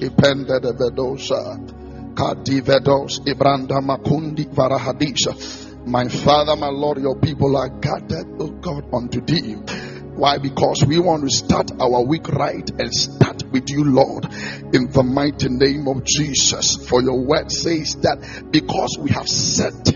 Ipende de vedosa. Ah. Kadivedos ibranda makundi varahadisha. Ah. My Father, my Lord, your people are gathered, O God, unto thee. Why? Because we want to start our week right and start with you, Lord, in the mighty name of Jesus. For your word says that because we have set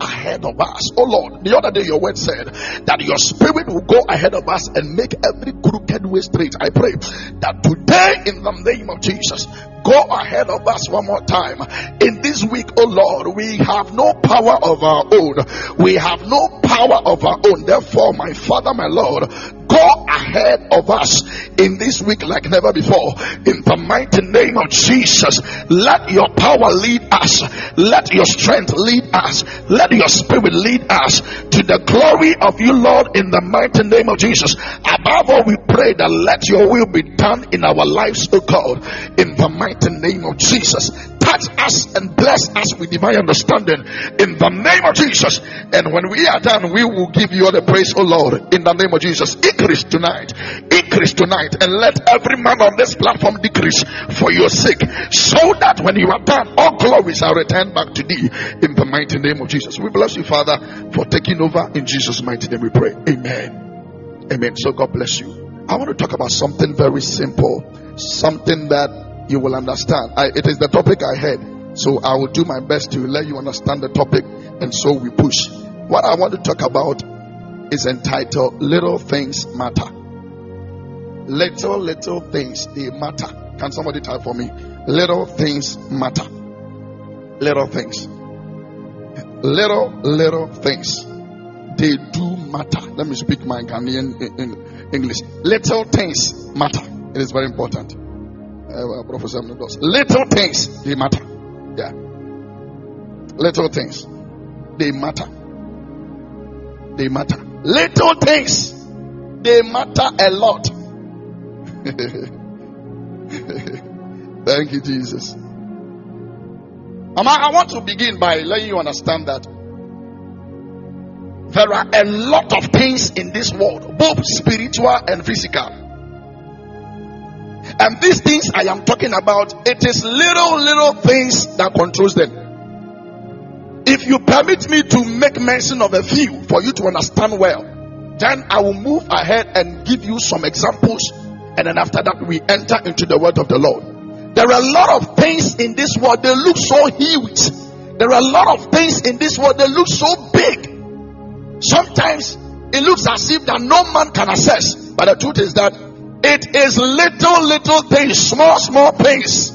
ahead of us. Oh Lord, the other day your word said that your spirit will go ahead of us and make every crooked way straight. I pray that today, in the name of Jesus, go ahead of us one more time. In this week, oh Lord, we have no power of our own. We have no power of our own. Therefore, my Father, my Lord, go ahead of us in this week like never before. In the mighty name of Jesus, let your power lead us. Let your strength lead us. Let your spirit lead us to the glory of you, Lord, in the mighty name of Jesus. Above all, we pray that let your will be done in our lives, O God, in the mighty name of Jesus. Touch us and bless us with divine understanding in the name of Jesus. And when we are done, we will give you all the praise, O Lord, in the name of Jesus. Increase tonight, increase tonight, and let every man on this platform decrease for your sake, so that when you are done, all glories are returned back to thee in the mighty name of Jesus. We bless you, Father, for taking over in Jesus' mighty name. We pray, Amen. Amen. So God bless you. I want to talk about something very simple, something that you will understand. I, it is the topic I had, so I will do my best to let you understand the topic, and so we push. What I want to talk about is entitled Little Things Matter. Little, little things, they matter. Can somebody type for me? Little things matter. Little things. Little, little things. They do matter. Let me speak my Ghanaian in, in English. Little things matter. It is very important. Professor. Little things, they matter. Yeah. Little things, they matter. They matter. Little things, they matter a lot. Thank you, Jesus. I want to begin by letting you understand that there are a lot of things in this world, both spiritual and physical. And these things I am talking about, it is little, little things that controls them. If you permit me to make mention of a few for you to understand well, then I will move ahead and give you some examples. And then after that, we enter into the word of the Lord. There are a lot of things in this world, they look so huge. There are a lot of things in this world, they look so big. Sometimes it looks as if that no man can access. But the truth is that it is little, little things, small, small things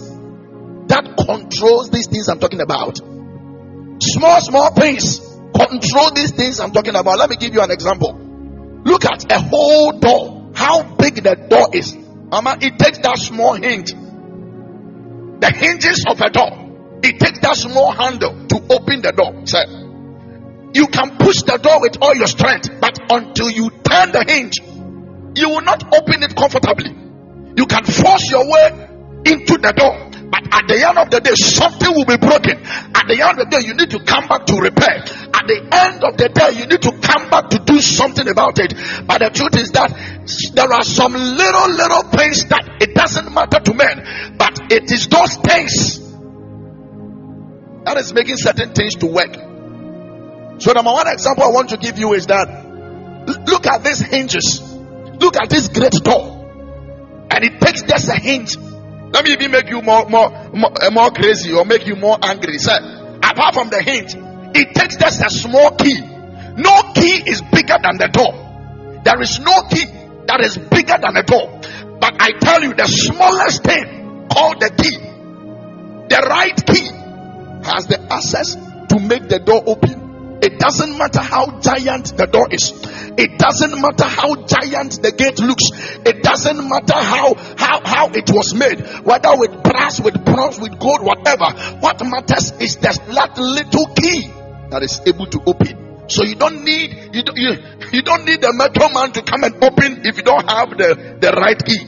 that controls these things I'm talking about. Small, small things control these things I'm talking about. Let me give you an example. Look at a whole door. How big the door is. Mama, it takes that small hinge. The hinges of a door. It takes that small handle to open the door. Sir, you can push the door with all your strength, but until you turn the hinge, you will not open it comfortably. You can force your way into the door, but at the end of the day, something will be broken. At the end of the day, you need to come back to repair. At the end of the day, you need to come back to do something about it. But the truth is that there are some little, little things that it doesn't matter to men, but it is those things that is making certain things to work. So, number one example I want to give you is that look at these hinges, look at this great door, and it takes just a hinge let me even make you more, more, more, eh, more crazy or make you more angry. Sir, apart from the hinge, it takes just a small key. No key is bigger than the door. There is no key that is bigger than a door. But I tell you, the smallest thing called the key, the right key, has the access to make the door open. It doesn't matter how giant the door is. It doesn't matter how giant the gate looks. It doesn't matter how, how, how it was made. Whether with brass, with bronze, with gold, whatever. What matters is that little key that is able to open. So you don't need, you don't, you, you don't need the metal man to come and open if you don't have the, the right key.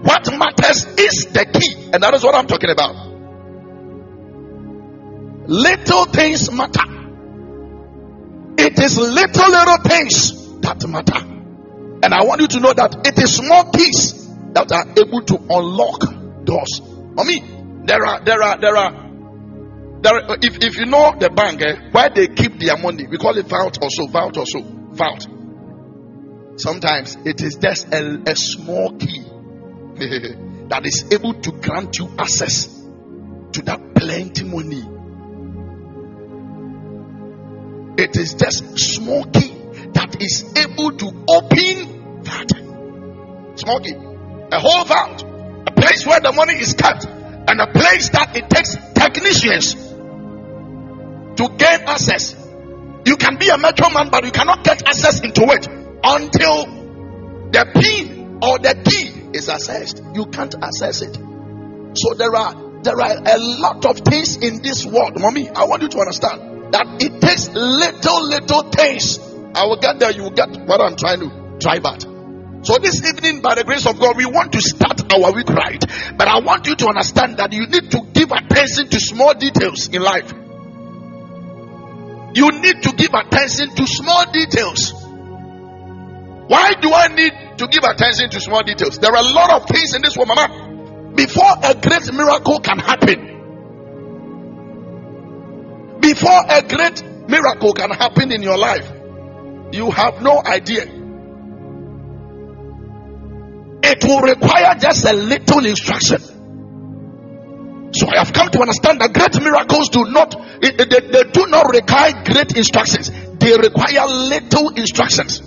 What matters is the key. And that is what I'm talking about. Little things matter. It is little, little things that matter. And I want you to know that it is small keys that are able to unlock doors. I mean, there are, there are, there are, there are, if, if you know the bank, eh, where they keep their money, we call it vault or so, vault or so, vault. Sometimes it is just a, a small key that is able to grant you access to that plenty money. It is just small key that is able to open that small key, a whole vault, a place where the money is kept, and a place that it takes technicians to gain access. You can be a metro man, but you cannot get access into it until the pin or the key is accessed. You can't access it. So there are there are a lot of things in this world, mommy. I want you to understand that it takes little little things. I will get there. You will get what I'm trying to drive at. So this evening, by the grace of God, we want to start our week right. But I want you to understand that you need to give attention to small details in life. You need to give attention to small details. Why do I need to give attention to small details? There are a lot of things in this world, mama. Before a great miracle can happen, before a great miracle can happen in your life, you have no idea. It will require just a little instruction. So I have come to understand that great miracles do not, they, they, do not require great instructions. They require little instructions.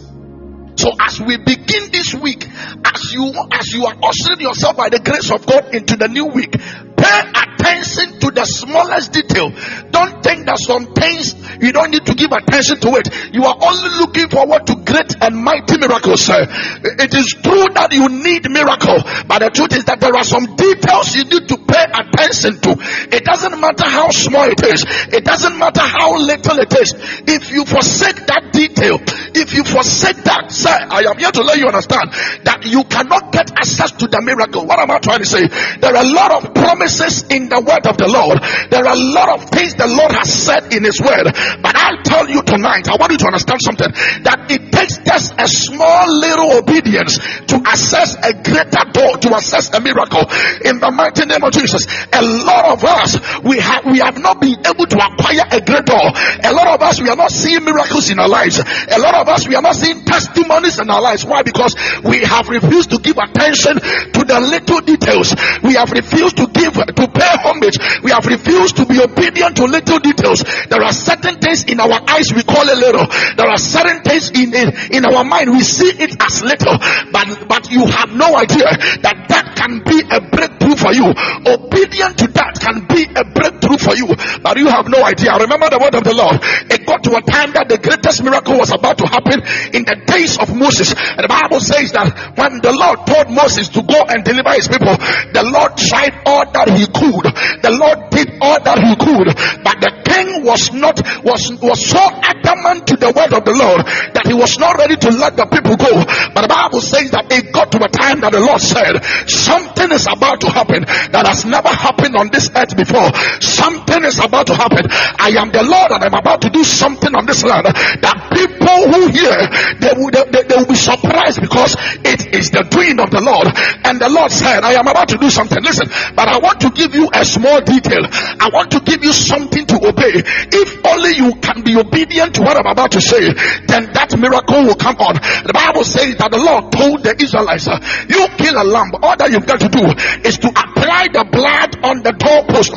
So as we begin this week, as you as you are ushering yourself by the grace of God into the new week, pay attention to the smallest detail. Don't think that some things you don't need to give attention to it. You are only looking forward to great and mighty miracles. Sir. It is true that you need miracle, but the truth is that there are some details you need to pay attention to. It doesn't matter how small it is. It doesn't matter how little it is. If you forsake that detail, if you forsake that, sir, I am here to let you understand that you cannot get access to the miracle. What am I trying to say? There are a lot of promises in the word of the Lord. There are a lot of things the Lord has said in his word. But I'll tell you tonight, I want you to understand something that it takes just a small little obedience to access a greater door, to access a miracle in the mighty name of Jesus. A lot of us, we have, we have not been able to acquire a great door. A lot of us, we are not seeing miracles in our lives. A lot of us, we are not seeing testimonies in our lives. Why? Because we have refused to give attention to the little details. We have refused to give, to pay homage. We have refused to be obedient to little details. There are certain things in our eyes we call a little. There are certain things in, in, our mind we see it as little. But, but you have no idea that that can be a breakthrough for you. Obedient to that can be a breakthrough for you. But you have no idea. Remember the word of the Lord. It got to a time that the greatest miracle was about to happen in the days of Moses. And the Bible says that when the Lord told Moses to go and deliver his people, the Lord tried all that he could. The Lord did all that he could. But the king was not, was, was so adamant to the word of the Lord that he was not ready to let the people go. But the Bible says that it got to a time that the Lord said, something is about to happen that has never happened on this earth before. Something is about to happen. I am the Lord and I'm about to do something on this land that people who hear, they will, they, they, they will be surprised because it is the doing of the Lord. And the Lord said, I am about to do something. Listen, but I want to give you a small detail. I want to give you something to obey. If only you can be obedient to what I'm about to say, then that miracle will come on. The Bible says that the Lord told the Israelites, you kill a lamb. All that you've got to do is to apply the blood on the doorpost.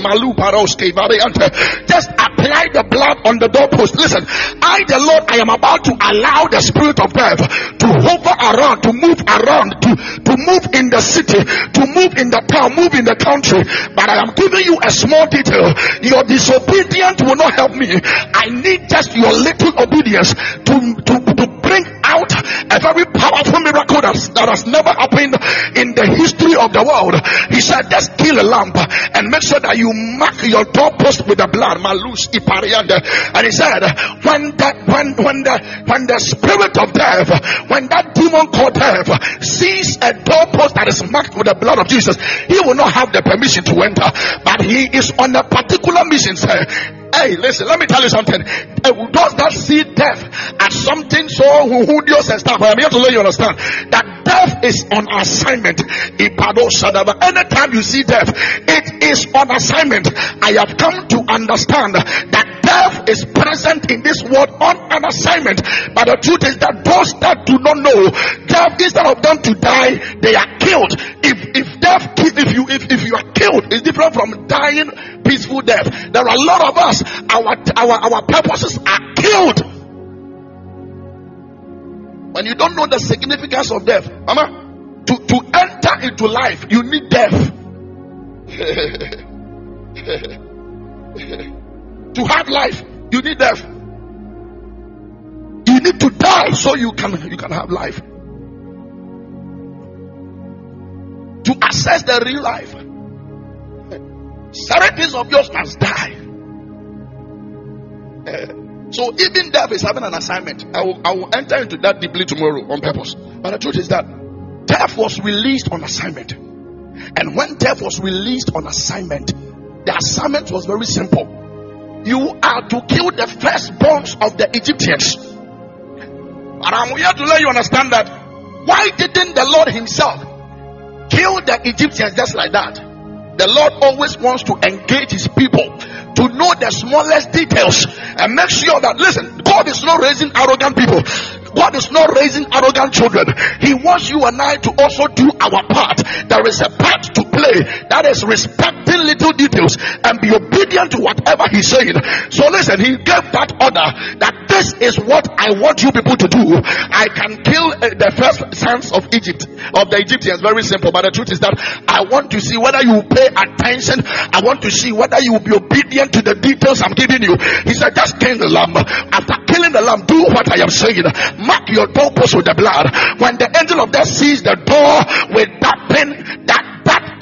Just apply the blood on the doorpost. Listen, I, the Lord, I am about to allow the spirit of death to hover around, to move around, to, to move in the city, to move in the town, move in the country. But I am giving you a small detail. Your disobedience will not help me. I need just your little obedience to, to, to bring out a very powerful miracle that, that has never happened in the history of the world. He said, just kill a lamp and make sure that you mark your doorpost with the blood. Malus iparianda. And he said, when the, when, when the, when the spirit of death, when that demon called death sees a doorpost that is marked with the blood of Jesus, he will not have the permission to enter. But he is on a particular mission, sir Hey, listen, let me tell you something. Eh, those that see death as something so hudious and stuff, but I'm here to let you understand that death is on assignment. Anytime you see death, it is on assignment. I have come to understand that death is present in this world on an assignment. But the truth is that those that do not know death, instead of them to die, they are killed. If if death, if you if, if you are killed, it's different from dying peaceful death. There are a lot of us, our our our purposes are killed. When you don't know the significance of death, Mama, to, to enter into life, you need death. to have life, you need death. You need to die so you can you can have life. To access the real life, certain things of yours must die. Eh, so even death is having an assignment. I will, I will enter into that deeply tomorrow on purpose. But the truth is that death was released on assignment. And when death was released on assignment, the assignment was very simple. You are to kill the firstborns of the Egyptians. But I'm here to let you understand that why didn't the Lord Himself kill the Egyptians just like that? The Lord always wants to engage His people to know the smallest details and make sure that listen, God is not raising arrogant people. God is not raising arrogant children. He wants you and I to also do our part. There is a part to play that is respecting little details and be obedient to whatever He's saying. So listen, He gave that order that this is what I want you people to do. I can kill uh, the first sons of Egypt, of the Egyptians. Very simple. But the truth is that I want to see whether you pay attention. I want to see whether you will be obedient to the details I'm giving you. He said, just kill the lamb. After killing the lamb, do what I am saying. Mark your doorpost with the blood. When the angel of death sees the door with that that that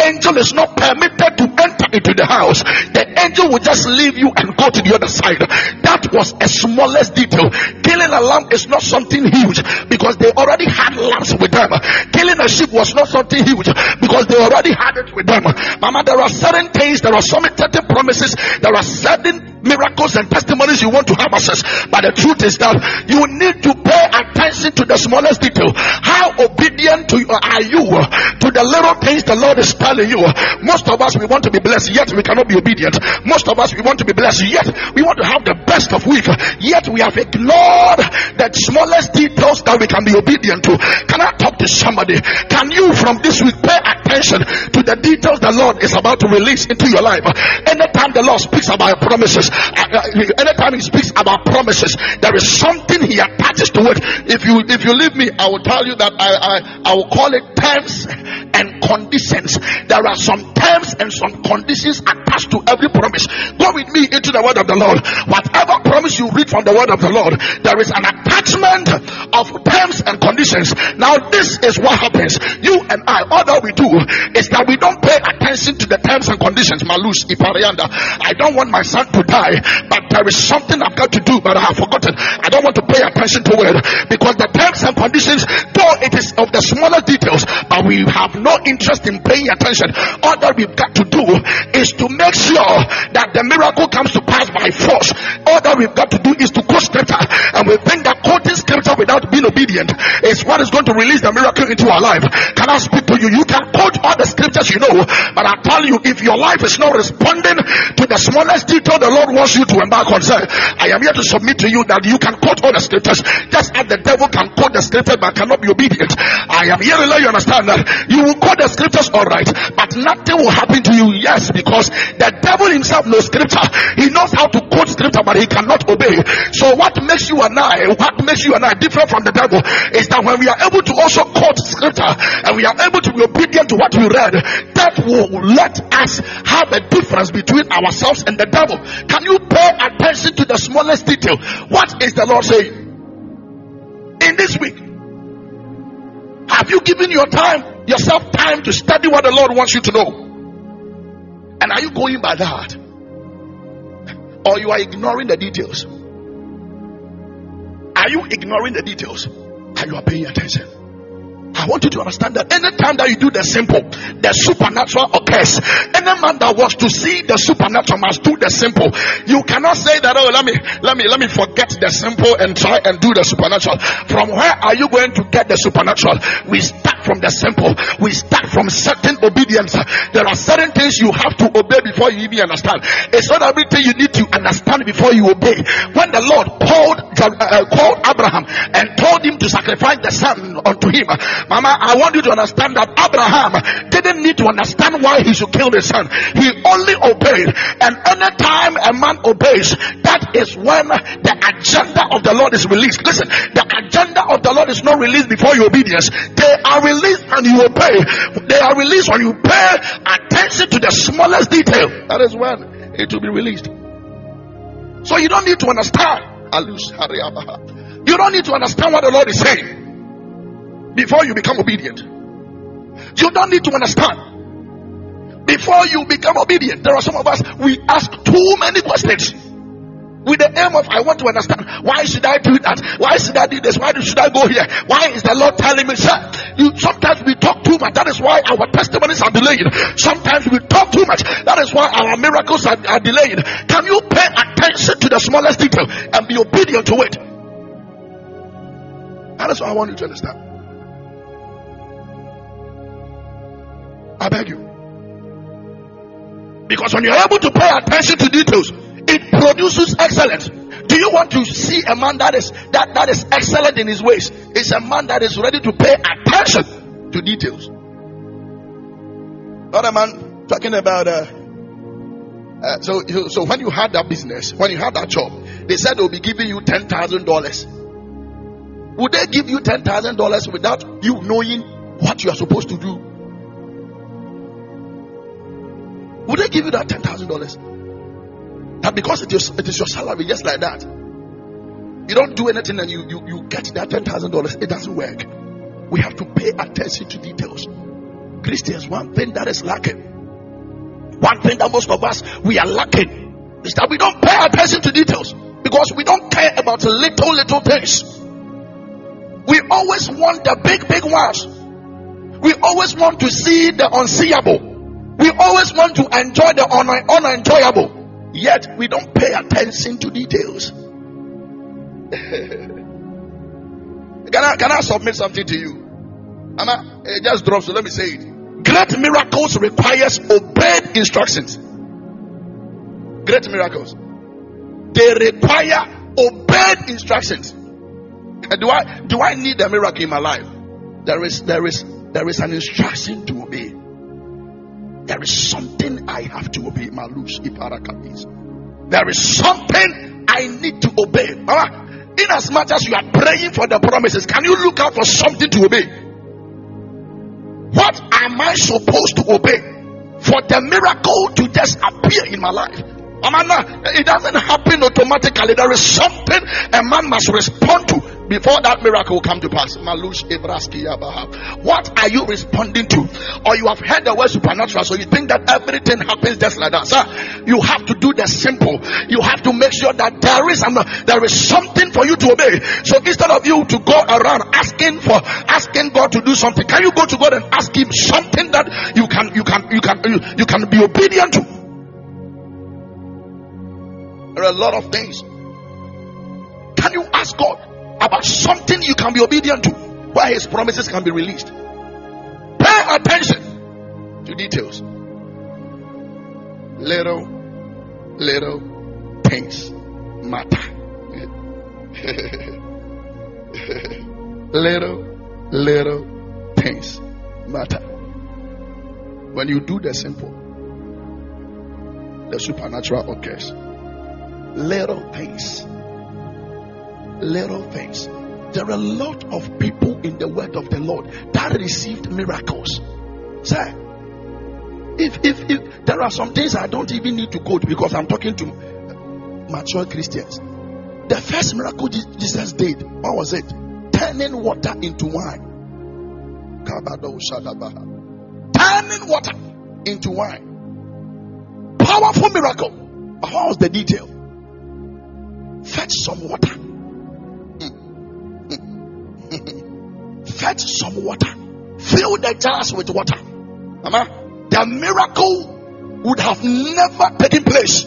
angel is not permitted to enter into the house. The angel will just leave you and go to the other side. That was a smallest detail. Killing a lamb is not something huge because they already had lambs with them. Killing a sheep was not something huge because they already had it with them. Mama, there are certain things, there are some certain promises, there are certain miracles and testimonies you want to have access. But the truth is that you need to pay attention to the smallest detail. How obedient to are you to the little things the Lord is telling you? Most of us we want to be blessed, yet we cannot be obedient. Most of us we want to be blessed, yet we want to have the best of week, yet we have ignored the smallest details that we can be obedient to. Can I talk to somebody? Can you from this week pay attention to the details the Lord is about to release into your life? Anytime the Lord speaks about promises, uh, uh, anytime He speaks about promises, there is something He attaches to it. If you if you leave me, I will tell you that I I, I will call it terms and conditions. There are some terms and some conditions attached to every promise. Go with me into the word of the Lord. Whatever promise you read from the word of the Lord, there is an attachment of terms and conditions. Now, this is what happens. You and I, all that we do is that we don't pay attention to the terms and conditions. Malus Iparianda. I don't want my son to die, but there is something I've got to do, but I have forgotten. I don't want to pay attention to it because the terms and conditions, though it is of the smaller details, but we have no interest in paying attention. All that we've got to do is to make sure that the miracle comes to pass by force. All that we've got to do is to quote scripture, and we think that quoting scripture without being obedient is what is going to release the miracle into our life. Can I speak to you? You can quote all the scriptures you know, but I tell you, if your life is not responding to the smallest detail the Lord wants you to embark on, sir, I am here to submit to you that you can quote all the scriptures, just as the devil can quote the scripture but cannot be obedient. I am here to let you understand that you will quote the scriptures all right, but nothing will happen to you. Yes, because the devil himself knows scripture. He knows how to quote scripture, but he cannot obey. So what makes you and I, what makes you and I different from the devil is that when we are able to also quote scripture and we are able to be obedient to what we read, that will let us have a difference between ourselves and the devil. Can you pay attention to the smallest detail? What is the Lord saying? In this week, have you given your time, yourself time to study what the Lord wants you to know? And are you going by that? Or you are ignoring the details? Are you ignoring the details? Are you paying attention? I want you to understand that anytime that you do the simple, the supernatural occurs. Any man that wants to see the supernatural must do the simple. You cannot say that, oh, let me, let me, let me forget the simple and try and do the supernatural. From where are you going to get the supernatural? We start from the simple. We start from certain obedience. There are certain things you have to obey before you even understand. It's not everything you need to understand before you obey. When the Lord called, uh, called Abraham and told him to sacrifice the son unto him, Mama, I want you to understand that Abraham didn't need to understand why he should kill the son. He only obeyed. And anytime a man obeys, that is when the agenda of the Lord is released. Listen, the agenda of the Lord is not released before your obedience. They are when you obey. They are released when you pay attention to the smallest detail. That is when it will be released. So you don't need to understand. You don't need to understand what the Lord is saying before you become obedient. You don't need to understand before you become obedient. There are some of us, we ask too many questions with the aim of I want to understand why should I do that? Why should I do this? Why should I go here? Why is the Lord telling me, sir? You sometimes we talk too much. That is why our testimonies are delayed. Sometimes we talk too much. That is why our miracles are, are delayed. Can you pay attention to the smallest detail and be obedient to it? That is what I want you to understand. I beg you. Because when you're able to pay attention to details, it produces excellence. Do you want to see a man that is that, that is excellent in his ways? It's a man that is ready to pay attention to details. Not a man talking about uh, uh, so so when you had that business, when you had that job, they said they'll be giving you ten thousand dollars. Would they give you ten thousand dollars without you knowing what you are supposed to do? Would they give you that ten thousand dollars? That because it is, it is your salary, just like that. You don't do anything and you, you, you get that $10,000. It doesn't work. We have to pay attention to details. Christians, one thing that is lacking, one thing that most of us we are lacking is that we don't pay attention to details because we don't care about little, little things. We always want the big, big ones. We always want to see the unseeable. We always want to enjoy the un- unenjoyable. Yet we don't pay attention to details. can I can I submit something to you? Anna, it eh, just dropped, so let me say it. Great miracles requires obeyed instructions. Great miracles. They require obeyed instructions. Eh, do I do I need a miracle in my life? There is there is there is an instruction to obey. There is something I have to obey. Malush There is something I need to obey. In as much as you are praying for the promises, can you look out for something to obey? What am I supposed to obey for the miracle to just appear in my life? It doesn't happen automatically. There is something a man must respond to before that miracle will come to pass. Malush What are you responding to? Or you have heard the word supernatural, so you think that everything happens just like that. Sir, you have to do the simple. You have to make sure that there is there is something for you to obey. So instead of you to go around asking for asking God to do something, can you go to God and ask Him something that you can you can you can you, you can be obedient to? There are a lot of things. Can you ask God? About something you can be obedient to, where his promises can be released. Pay attention to details. Little, little things matter. little, little things matter. When you do the simple, the supernatural occurs. Little things little things. There are a lot of people in the word of the Lord that received miracles. Sir, if, if, if there are some things I don't even need to quote because I'm talking to mature Christians. The first miracle Jesus did, what was it? Turning water into wine. Turning water into wine. Powerful miracle. But what was the detail? Fetch some water Fetch some water. fill the jars with water. Mama, the miracle would have never taken place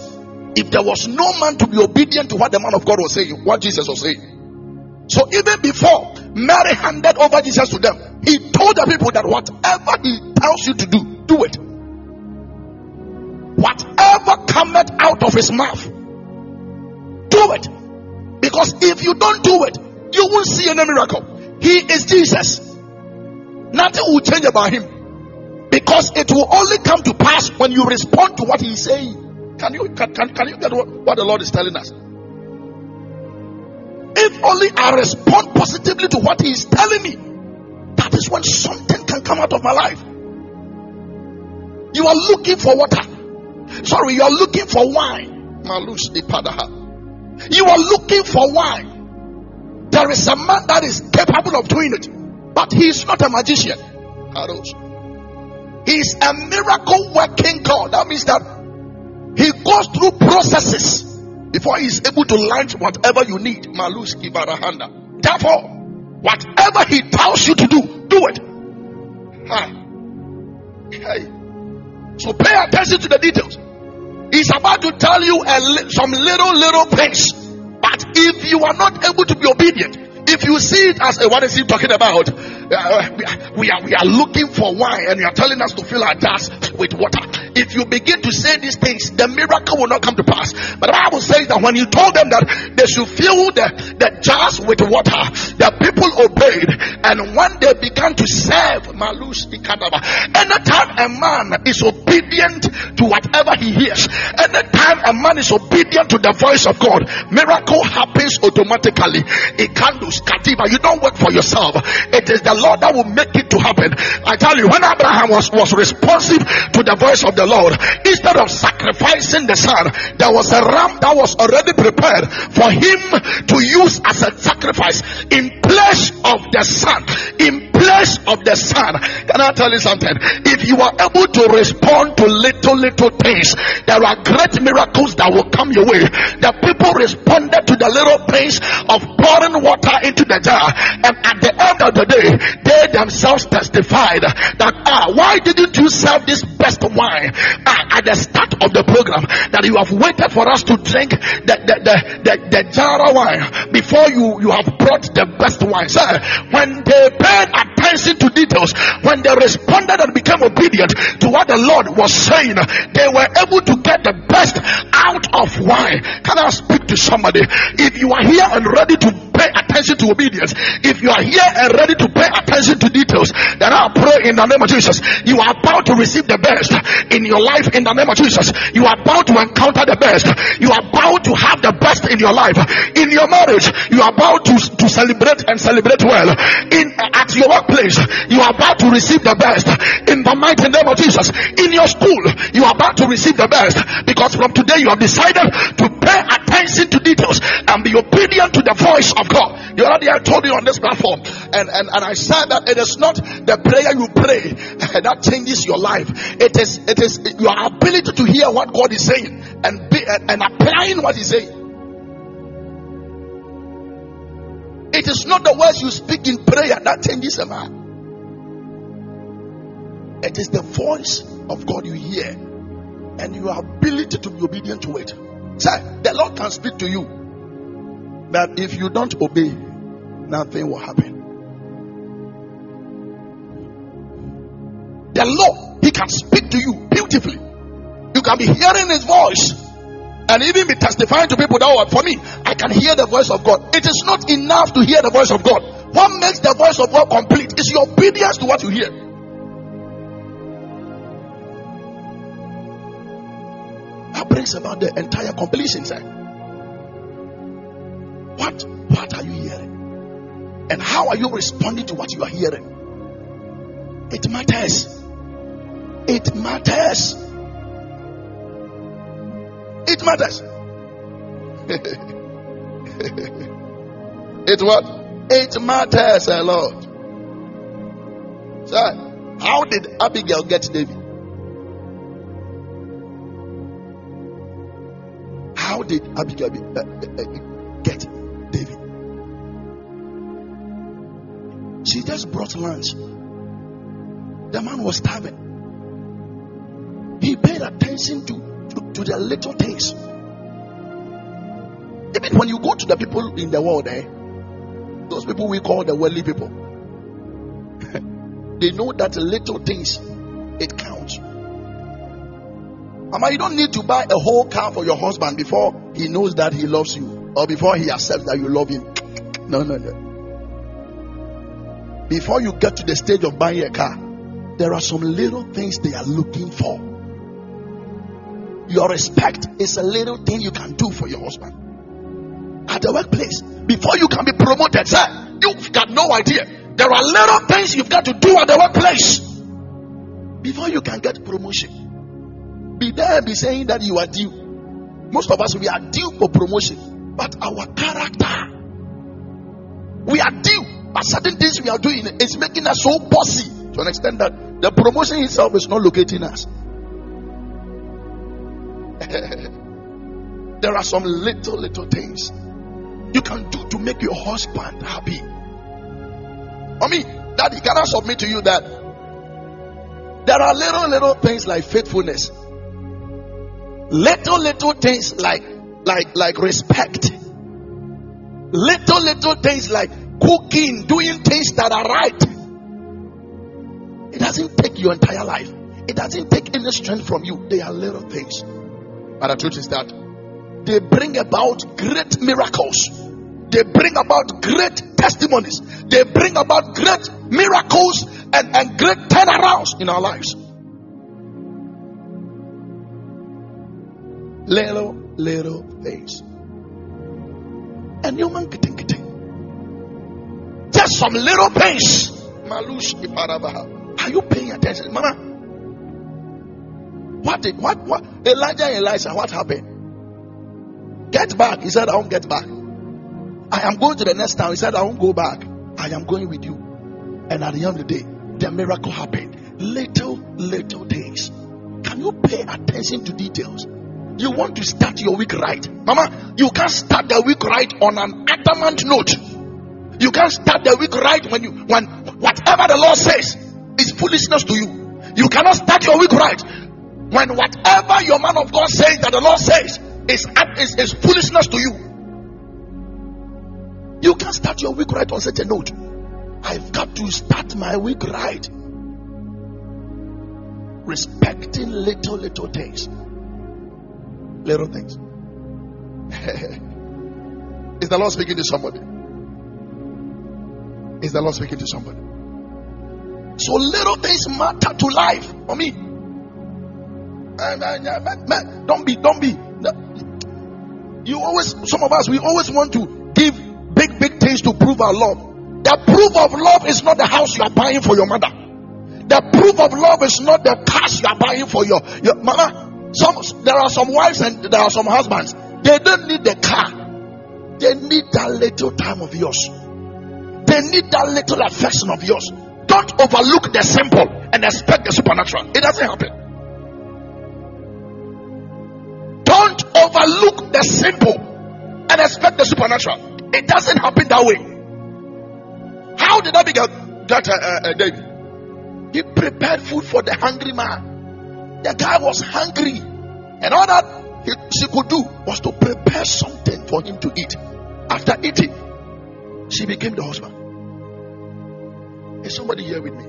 if there was no man to be obedient to what the man of God was saying, what Jesus was saying. So even before Mary handed over Jesus to them, he told the people that whatever he tells you to do, do it. Whatever cometh out of his mouth, do it. Because if you don't do it, you won't see any miracle. He is Jesus. Nothing will change about him. Because it will only come to pass when you respond to what he is saying. Can you can, can, can you get what, what the Lord is telling us? If only I respond positively to what he is telling me, that is when something can come out of my life. You are looking for water. Sorry, you are looking for wine. Malus You are looking for wine. There is a man that is capable of doing it, but he is not a magician. He is a miracle working God. That means that he goes through processes before he is able to launch whatever you need. Malus Kibarahanda. Therefore, whatever he tells you to do, do it. Ha. Hey. So pay attention to the details. He's about to tell you li- some little, little things. But if you are not able to be obedient, if you see it as a, what is he talking about? Uh, we are we are looking for wine, and you are telling us to fill our jars with water. If you begin to say these things, the miracle will not come to pass. But the Bible says that when you told them that they should fill the, the jars with water, the people obeyed, and when they began to serve Malus anytime a man is obedient to whatever he hears, anytime a man is obedient to the voice of God, miracle happens automatically. It can do Kativa. You don't work for yourself. It is the Lord that will make it to happen. I tell you, when Abraham was, was responsive to the voice of the Lord, instead of sacrificing the son, there was a ram that was already prepared for him to use as a sacrifice in place of the son. In place of the son. Can I tell you something? If you are able to respond to little, little things, there are great miracles that will come your way. The people responded to the little things of pouring water into the jar, and at the end of the day, they themselves testified that ah, why didn't you serve this best wine ah, at the start of the program? That you have waited for us to drink the the the, the, the jar wine before you you have brought the best wine. Sir, when they paid attention to details, when they responded and became obedient to what the Lord was saying, they were able to get the best out of wine. Can I speak to somebody? If you are here and ready to pay attention to obedience, if you are here and ready to pay attention to details, then I pray in the name of Jesus. You are about to receive the best in your life in the name of Jesus. You are about to encounter the best. You are about to have the best in your life. In your marriage, you are about to, to celebrate and celebrate well. In at your workplace, you are about to receive the best in the mighty name of Jesus. In your school, you are about to receive the best because from today you have decided to pay attention to details and be obedient to the voice of God. Other day I told you on this platform, and, and, and I said that it is not the prayer you pray that changes your life. It is it is your ability to hear what God is saying and be and applying what He's saying. It is not the words you speak in prayer that changes a man. It is the voice of God you hear and your ability to be obedient to it. Say, the Lord can speak to you. But if you don't obey, nothing will happen. The Lord, He can speak to you beautifully. You can be hearing His voice and even be testifying to people that, oh, for me, I can hear the voice of God. It is not enough to hear the voice of God. What makes the voice of God complete is your obedience to what you hear. That brings about the entire completion, sir. What what are you hearing? And how are you responding to what you are hearing? It matters. It matters. It matters. it what? It matters a lot. So, how did Abigail get David? How did Abigail uh, uh, uh, get David? She just brought lunch. The man was starving. He paid attention to, to, to the little things. Even when you go to the people in the world, eh, those people we call the worldly people, they know that little things it counts. Mama, you don't need to buy a whole car for your husband before he knows that he loves you or before he accepts that you love him. No, no, no. Before you get to the stage of buying a car, there are some little things they are looking for. Your respect is a little thing you can do for your husband. At the workplace, before you can be promoted, sir, you've got no idea. There are little things you've got to do at the workplace before you can get promotion. Be there be saying that you are due. Most of us, we are due for promotion, but our character, we are due. But certain things we are doing is making us so bossy to an extent that the promotion itself is not locating us. there are some little, little things you can do to make your husband happy. I mean, Daddy, can I submit to you that there are little, little things like faithfulness, little, little things like, like, like respect, little, little things like cooking, doing things that are right. It doesn't take your entire life. It doesn't take any strength from you. They are little things. But the truth is that they bring about great miracles. They bring about great testimonies. They bring about great miracles and, and great turnarounds in our lives. Little, little things. And human getting getting. Just some little things. Are you paying attention? Mama, what did what what Elijah and Elisha? What happened? Get back. He said, I won't get back. I am going to the next town. He said, I won't go back. I am going with you. And at the end of the day, the miracle happened. Little, little things. Can you pay attention to details? You want to start your week right. Mama, you can't start the week right on an adamant note. You can't start the week right when you when whatever the Lord says is foolishness to you. You cannot start your week right when whatever your man of God says that the Lord says is, is, is foolishness to you, you can start your week right on such a note. I've got to start my week right. Respecting little, little things. Little things. is the Lord speaking to somebody? Is the Lord speaking to somebody? So little things matter to life for me. Don't be, don't be. You always, some of us, we always want to give big, big things to prove our love. The proof of love is not the house you are buying for your mother. The proof of love is not the cars you are buying for your, your mama. Some, there are some wives and there are some husbands. They don't need the car. They need that little time of yours. They need that little affection of yours. Don't overlook the simple and expect the supernatural. It doesn't happen. The simple and expect the supernatural. It doesn't happen that way. How did that begin? That uh, uh, uh, David, he prepared food for the hungry man. The guy was hungry, and all that he, she could do was to prepare something for him to eat. After eating, she became the husband. Is somebody here with me?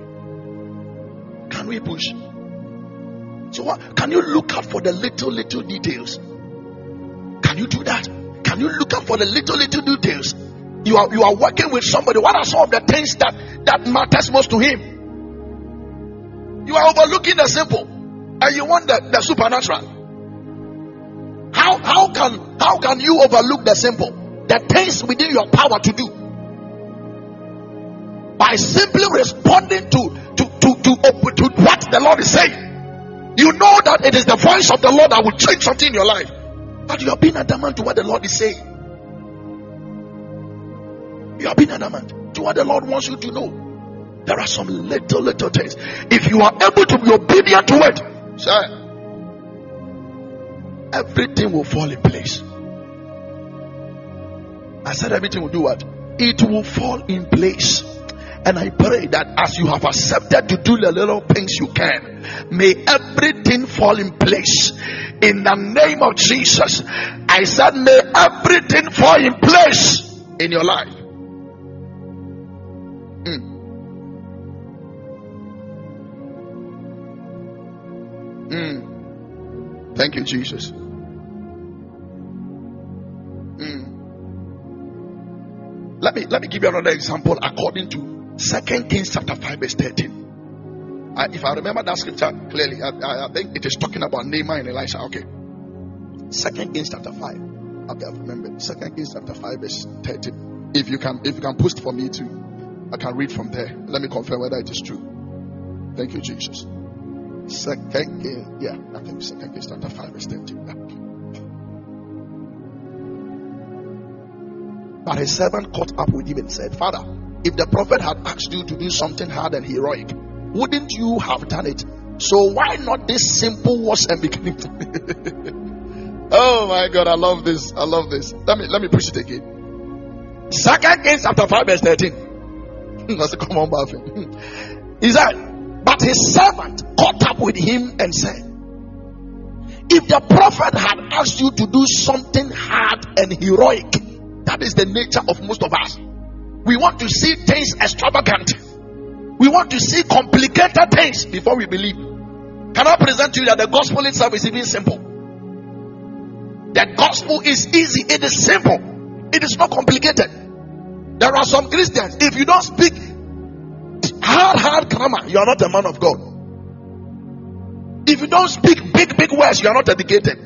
Can we push? So what, can you look out for the little, little details? Can you do that? Can you look up for the little, little details? You are you are working with somebody. What are some of the things that that matters most to him? You are overlooking the simple, and you want the, the supernatural. How how can how can you overlook the simple? The things within your power to do by simply responding to to to to, to what the Lord is saying. You know that it is the voice of the Lord that will change something in your life. But you are being adamant to what the Lord is saying. You are being adamant to what the Lord wants you to know. There are some little, little things. If you are able to be obedient to it, sir, everything will fall in place. I said everything will do what? It will fall in place. And I pray that as you have accepted to do the little things you can, may everything fall in place. In the name of Jesus, I said, may everything fall in place in your life. Mm. Mm. Thank you, Jesus. Mm. Let me let me give you another example according to Second Kings chapter 5, verse 13. Uh, if I remember that scripture clearly, I, I, I, think it is talking about Nehemiah and Elisha. Okay. Second Kings chapter 5. Okay, I've remembered. Second Kings chapter 5, verse 13. If you can if you can post for me too, I can read from there. Let me confirm whether it is true. Thank you, Jesus. Second King, yeah, I think Second Kings chapter 5, verse 13. Yeah. But his servant caught up with him and said, Father, if the prophet had asked you to do something hard and heroic, wouldn't you have done it? So why not this simple wash and beginning? oh my God, I love this. I love this. Let me let me push it again. Second Kings chapter 5, verse 13. That's a common bathroom. He said, But his servant caught up with him and said, If the prophet had asked you to do something hard and heroic, that is the nature of most of us. We want to see things extravagant. We want to see complicated things before we believe. Can I present to you that the gospel itself is even simple? The gospel is easy, it is simple, it is not complicated. There are some Christians, if you don't speak hard, hard grammar, you are not a man of God. If you don't speak big, big words, you are not educated.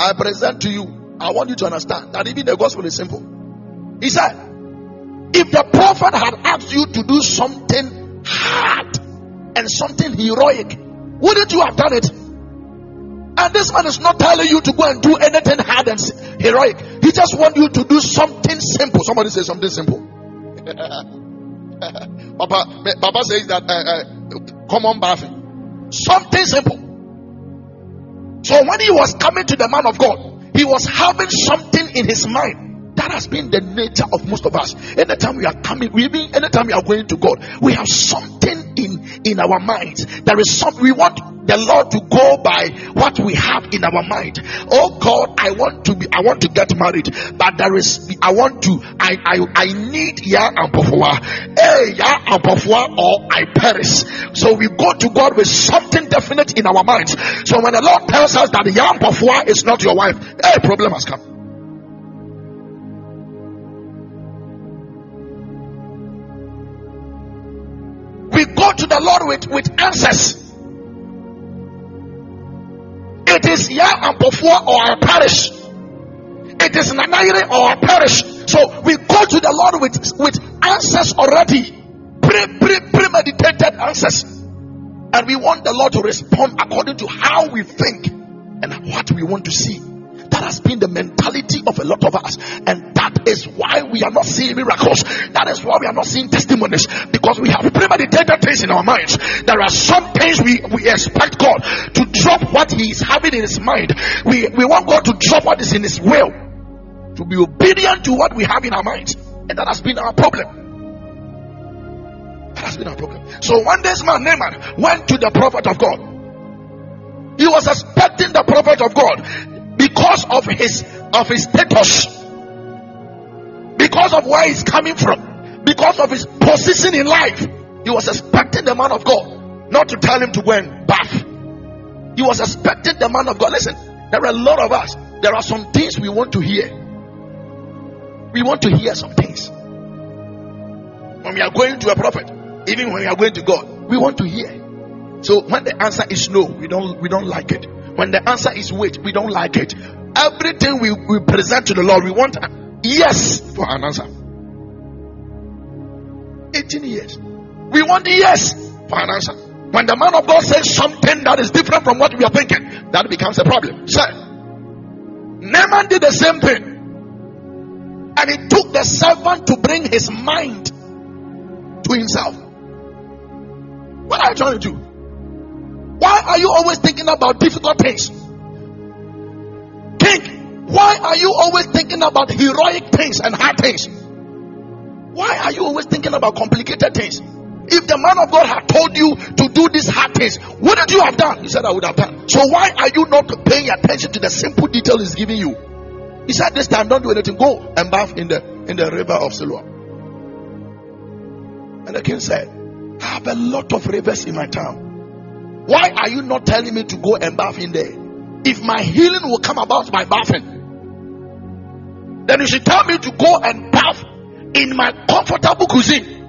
I present to you, I want you to understand that even the gospel is simple. He said, if the prophet had asked you to do something hard and something heroic, wouldn't you have done it? And this man is not telling you to go and do anything hard and heroic. He just wants you to do something simple. Somebody say something simple. Papa, Papa says that uh, uh, common bathing. Something simple. So when he was coming to the man of God, he was having something in his mind. That has been the nature of most of us. Anytime we are coming, we mean anytime we are going to God, we have something in in our minds. There is something we want the Lord to go by what we have in our mind. Oh God, I want to be, I want to get married, but there is, I want to, I, I, I need ya ampofua, eh, ya ampofua, or I perish. So we go to God with something definite in our minds. So when the Lord tells us that ya ampofua is not your wife, a eh, problem has come. Lord with, with answers. It is Ya Ampofua or I perish. It is Nanaire or I perish. So we go to the Lord with, with answers already. Pre, pre, premeditated answers. And we want the Lord to respond according to how we think and what we want to see. That has been the mentality of a lot of us. And that is why we are not seeing miracles. That is why we are not seeing testimonies. Because we have premeditated things in our minds. There are some things we, we expect God to drop what He is having in His mind. We, we want God to drop what is in His will. To be obedient to what we have in our minds. And that has been our problem. That has been our problem. So one this man, Naaman, went to the prophet of God. He was expecting the prophet of God because of his of his status because of where he's coming from because of his position in life he was expecting the man of god not to tell him to go and bath. He was expecting the man of god. Listen there are a lot of us. There are some things we want to hear. We want to hear some things. When we are going to a prophet even when we are going to god we want to hear. So when the answer is no we don't we don't like it when the answer is wait, we don't like it. Everything we, we present to the Lord, we want yes for an answer. 18 years. We want yes for an answer. When the man of God says something that is different from what we are thinking, that becomes a problem. Sir, Naaman did the same thing. And he took the servant to bring his mind to himself. What are you trying to do? Why are you always thinking about difficult things? King, why are you always thinking about heroic things and hard things? Why are you always thinking about complicated things? If the man of God had told you to do these hard things, wouldn't you have done? He said, I would have done. So why are you not paying attention to the simple detail he's giving you? He said, This time don't do anything. Go and bath in the in the river of Siloam. And the king said, I have a lot of rivers in my town. Why are you not telling me to go and bath in there? If my healing will come about by bathing, then you should tell me to go and bath in my comfortable cuisine.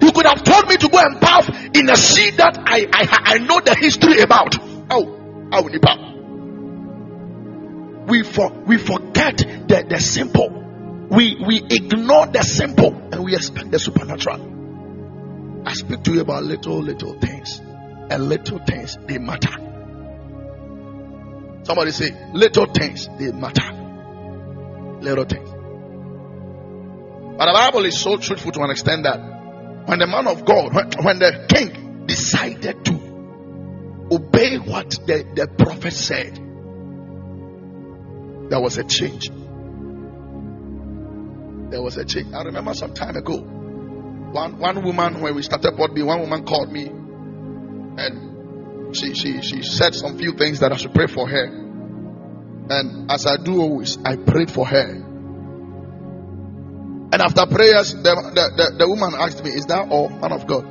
You could have told me to go and bath in a sea that I, I, I know the history about. Oh, oh, we for we forget the, the simple. We we ignore the simple and we expect the supernatural. I speak to you about little little things. And little things they matter. Somebody say little things they matter. Little things. But the Bible is so truthful to an extent that when the man of God, when, when the king decided to obey what the, the prophet said, there was a change. There was a change. I remember some time ago, one one woman when we started B, one woman called me and she she she said some few things that I should pray for her. And as I do always, I prayed for her. And after prayers, the, the, the, the woman asked me, Is that all, man of God?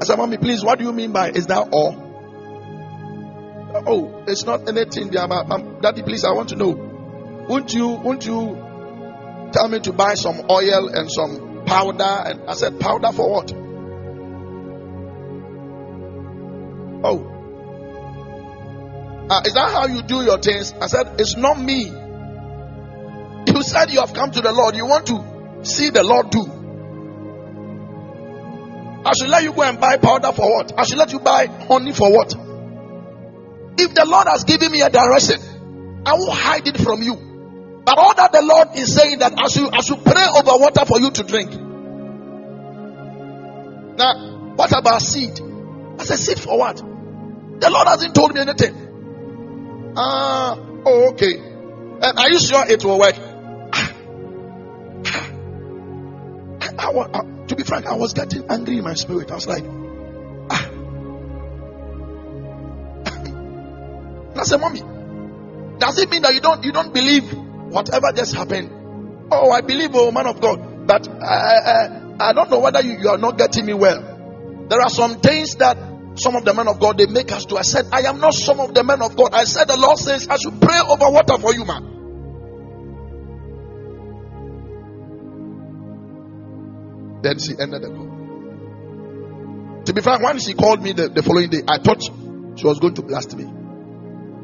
I said, Mommy, please, what do you mean by is that all? Oh, it's not anything there. Daddy, please, I want to know. Won't you, won't you tell me to buy some oil and some powder? And I said, powder for what? Oh. Uh, is that how you do your things? I said, it's not me. You said you have come to the Lord. You want to see the Lord do. I should let you go and buy powder for what? I should let you buy honey for what? If the Lord has given me a direction, I won't hide it from you. But all that the Lord is saying that I should, I should pray over water for you to drink. Now, what about seed? I said, seed for what? The Lord hasn't told me anything. Ah, uh, oh, okay. And are you sure it will work? I, I, I, to be frank, I was getting angry in my spirit. I was like, I said, Mommy, does it mean that you don't you don't believe whatever just happened? Oh, I believe, oh man of God, but I, I, I don't know whether you, you are not getting me well. There are some things that some of the men of God they make us do. I said, I am not some of the men of God. I said the Lord says I should pray over water for you, man. Then she ended the call. To be frank, when she called me the, the following day, I thought she was going to blast me.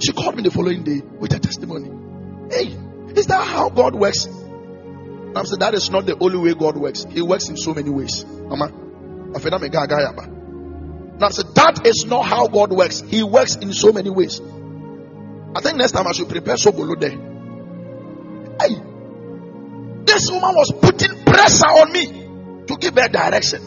She called me the following day with a testimony. Hey, is that how God works? And I said, that is not the only way God works. He works in so many ways. Mama, I said, that is not how God works. He works in so many ways. I think next time I should prepare sobolo there. Hey, this woman was putting pressure on me to give her direction.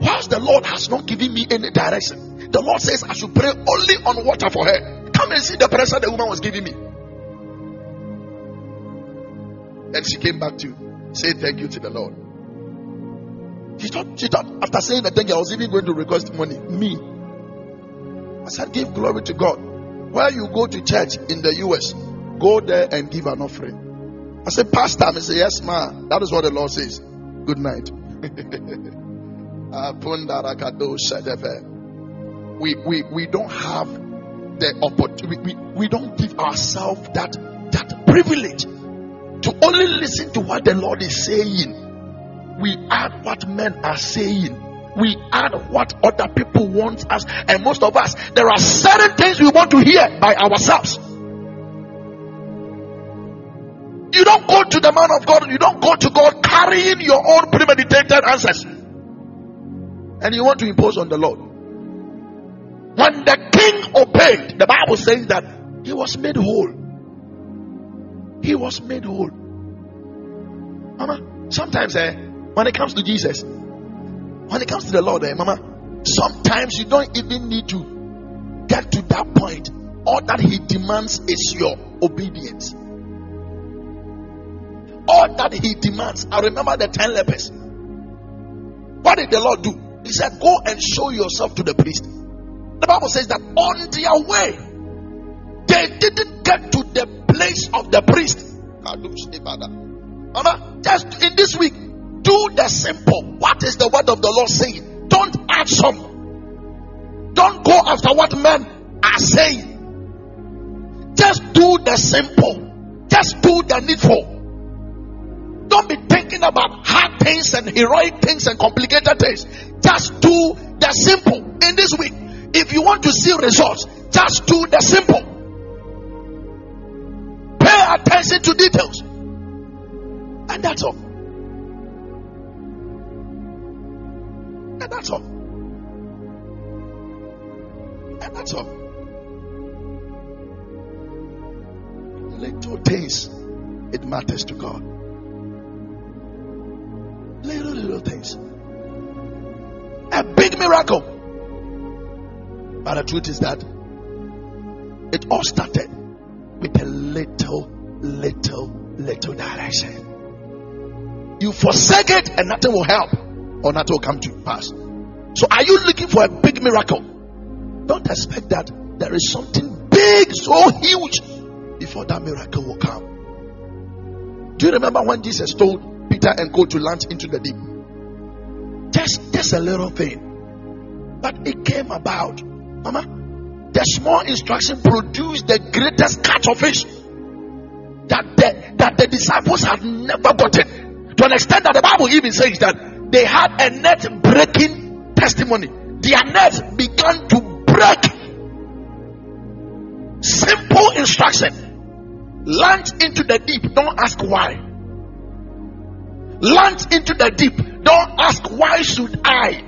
Whilst the Lord has not given me any direction, the Lord says I should pray only on water for her. Come and see the pressure the woman was giving me. Then she came back to say thank you to the Lord. She thought, she thought after saying the thank you, I was even going to request money. Me. I said, give glory to God. Where you go to church in the US, go there and give an offering. I said, Pastor, I said, yes, ma. That is what the Lord says. Good night. we, we, we don't have the opportunity, we, we don't give ourselves that, that privilege to only listen to what the Lord is saying. We add what men are saying. We add what other people want us. And most of us, there are certain things we want to hear by ourselves. You don't go to the man of God, you don't go to God carrying your own premeditated answers and you want to impose on the Lord. When the king obeyed, the Bible says that he was made whole. He was made whole. Mama, sometimes eh, when it comes to Jesus, when it comes to the Lord, eh, Mama, sometimes you don't even need to get to that point. All that he demands is your obedience. all that he demands. I remember the ten lepers. What did the Lord do? He said, Go and show yourself to the priest. The Bible says that on their way, they didn't get to the place of the priest. Just in this week, do the simple. What is the word of the Lord saying? Don't add some. Don't go after what men are saying. Just do the simple. Just do the needful. Don't be thinking about hard things and heroic things and complicated things. Just do the simple in this week. If you want to see results, just do the simple. Attention to details. And that's all. And that's all. And that's all. Little things, it matters to God. Little, little things. A big miracle. But the truth is that it all started with a little, little, little direction. You forsake it and nothing will help or nothing will come to pass. So, are you looking for a big miracle? Don't expect that there is something big, so huge, before that miracle will come. Do you remember when Jesus told Peter and go to launch into the deep. Just, just a little thing. But it came about. Mama, the small instruction produced the greatest catch of fish that the, that the disciples have never gotten. To an extent that the Bible even says that they had a net breaking testimony. Their net began to break. Simple instruction. Launch into the deep. Don't ask why launch into the deep. Don't ask why should I.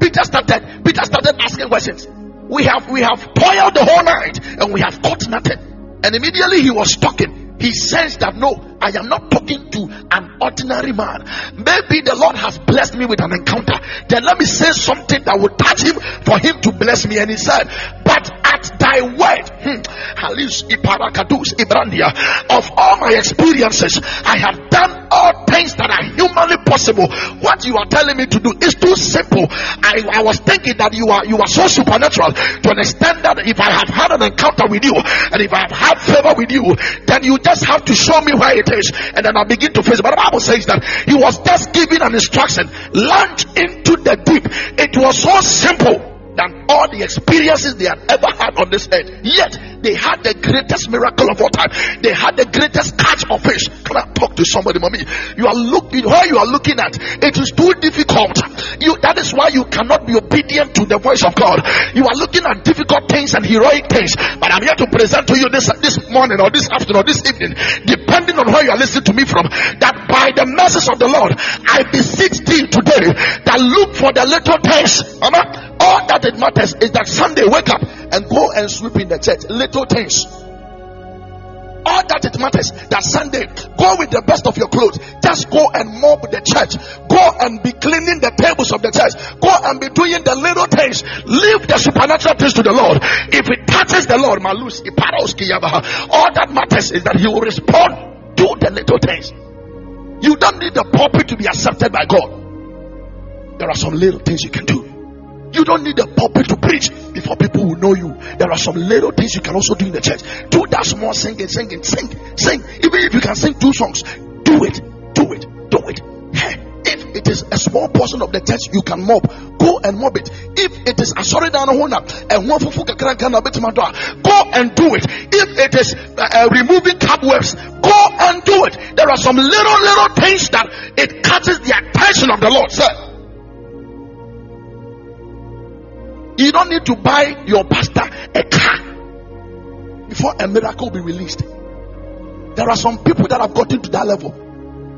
Peter started. Peter started asking questions. We have we have toiled the whole night and we have caught nothing. And immediately he was talking. He sensed that no, I am not talking to an ordinary man. Maybe the Lord has blessed me with an encounter. Then let me say something that will touch him for him to bless me. And he said, thy word, hmm, of all my experiences, I have done all things that are humanly possible. What you are telling me to do is too simple. I, I was thinking that you are you are so supernatural to understand that if I have had an encounter with you and if I have had favor with you, then you just have to show me where it is, and then I begin to face. But the Bible says that he was just giving an instruction, launch into the deep. It was so simple than all the experiences they had ever had on this earth. Yet they had the greatest miracle of all time. They had the greatest catch of fish. Can I talk to somebody, mommy? You are looking where you are looking at. It is too difficult. You that is why you cannot be obedient to the voice of God. You are looking at difficult things and heroic things. But I'm here to present to you this this morning or this afternoon or this evening, depending on where you are listening to me from, that by the mercies of the Lord, I beseech thee today that look for the little things. Mama, all that it matters is that Sunday wake up and go and sweep in the church. Little things. All that it matters that Sunday go with the best of your clothes. Just go and mop the church. Go and be cleaning the tables of the church. Go and be doing the little things. Leave the supernatural things to the Lord. If it touches the Lord, malus all that matters is that He will respond to the little things. You don't need the pulpit to be accepted by God. There are some little things you can do. You don't need a pulpit to preach before people will know you. There are some little things you can also do in the church. Do that small singing, singing, sing, sing. Even if you can sing two songs, do it, do it, do it. If it is a small portion of the church you can mop, go and mop it. If it is a sorry down hona and one fufu kana go and do it. If it is uh, uh, removing cobwebs, go and do it. There are some little little things that it catches the attention of the Lord. Sir. You don't need to buy your pastor a car before a miracle will be released. There are some people that have gotten to that level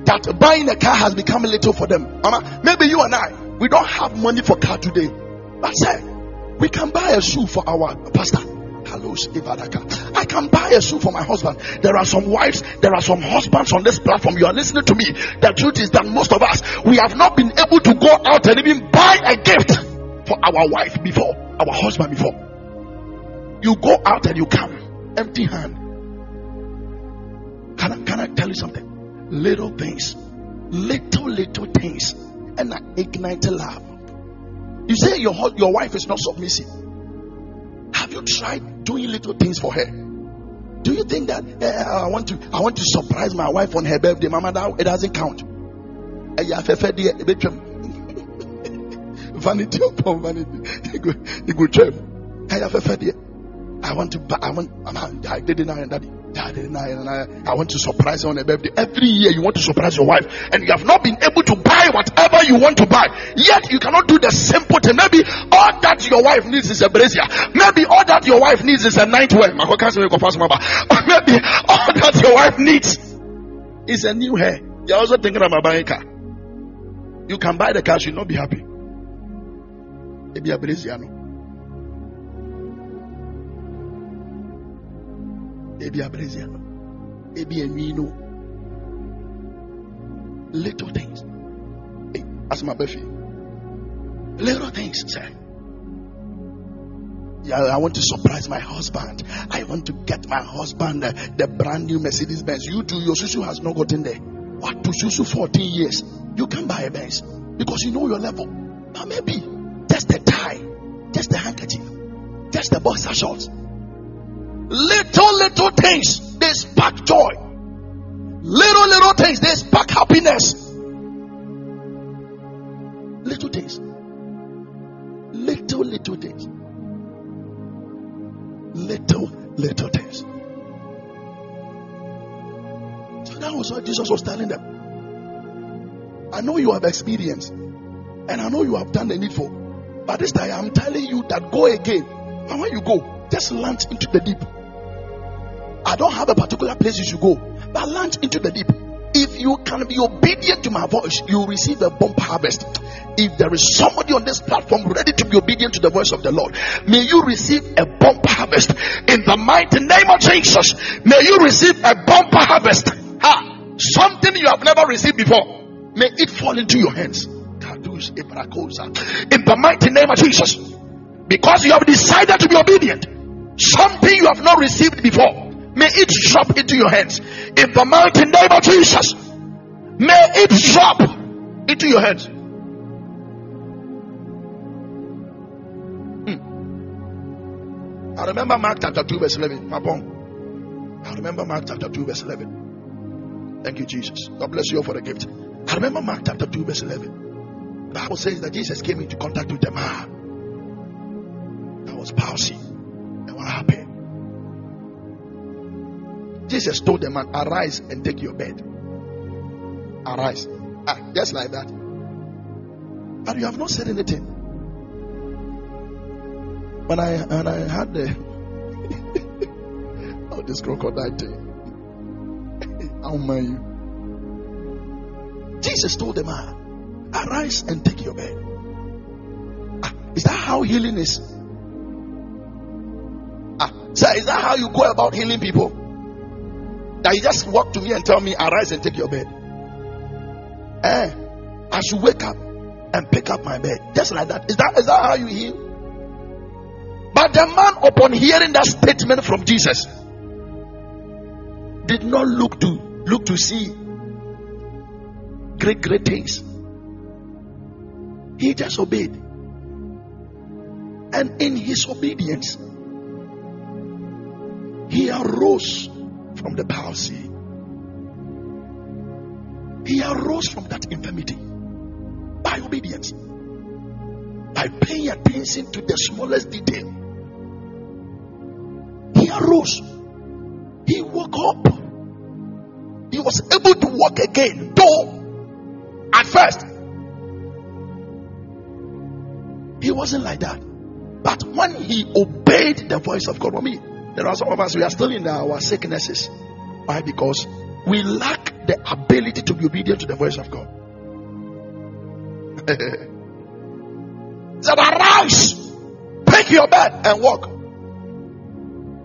that buying a car has become a little for them. Mama, maybe you and I, we don't have money for car today. But say, we can buy a shoe for our pastor. I can buy a shoe for my husband. There are some wives, there are some husbands on this platform. You are listening to me. The truth is that most of us, we have not been able to go out and even buy a gift for our wife before, our husband before. You go out and you come empty hand. Can I, can I tell you something? Little things, little little things, and I ignite love. You say your your wife is not submissive. Have you tried doing little things for her? Do you think that eh, I want to I want to surprise my wife on her birthday, Mama? That it doesn't count. Vanity upon vanity. You go check. I want to buy, I want, I didn't know daddy. I didn't I want to surprise her on her birthday. Every year you want to surprise your wife and you have not been able to buy whatever you want to buy. Yet you cannot do the simple thing. Maybe all that your wife needs is a brazier. Maybe all that your wife needs is a nightwear. Maybe all that your wife needs is a new hair. You're also thinking about buying a car. You can buy the car, you'll not be happy. Maybe a brazier. No? ebi abrezia no ebi enwi no little things hey, asoma bɛfi little things sir yeah, I want to surprise my husband. I want to get my husband uh, the brand new Mercedes Benz. You do, your susu has not gotten there. What to susu 14 years? You can buy a Benz because you know your level. But maybe just the tie, just the handkerchief, just the boxer shorts, Little, little things, they spark joy. Little, little things, they spark happiness. Little things. Little, little things. Little, little things. So that was what Jesus was telling them. I know you have experience, and I know you have done the needful. But this time I'm telling you that go again. And when you go, just launch into the deep. I don't have a particular place you should go, but launch into the deep. If you can be obedient to my voice, you receive a bump harvest. If there is somebody on this platform ready to be obedient to the voice of the Lord, may you receive a bump harvest in the mighty name of Jesus. May you receive a bump harvest. Ha! Something you have never received before. May it fall into your hands. In the mighty name of Jesus. Because you have decided to be obedient. Something you have not received before. May it drop into your hands. In the mighty name of Jesus. May it drop into your hands. Hmm. I remember Mark chapter 2, verse 11. I remember Mark chapter 2, verse 11. Thank you, Jesus. God bless you all for the gift. I remember Mark chapter 2, verse 11. Bible says that Jesus came into contact with a man that was palsy. And what happened? Jesus told the man, Arise and take your bed. Arise. Ah, just like that. But you have not said anything. When I when I had the oh this crocodile thing. How am you? Jesus told the man, Arise and take your bed. Ah, is that how healing is? Ah, sir, is that how you go about healing people? That you just walk to me and tell me, arise and take your bed. Eh, I should wake up and pick up my bed. Just like that. Is that is that how you heal? But the man, upon hearing that statement from Jesus, did not look to look to see great, great things. He just obeyed. And in his obedience, he arose from the palsy. He arose from that infirmity by obedience, by paying attention to the smallest detail. He arose, he woke up, he was able to walk again, though at first he wasn't like that. But when he obeyed the voice of God, for me, there are some of us, we are still in our sicknesses. Why? Because we lack the ability to be obedient to the voice of God. said, Arise, take your bed and walk.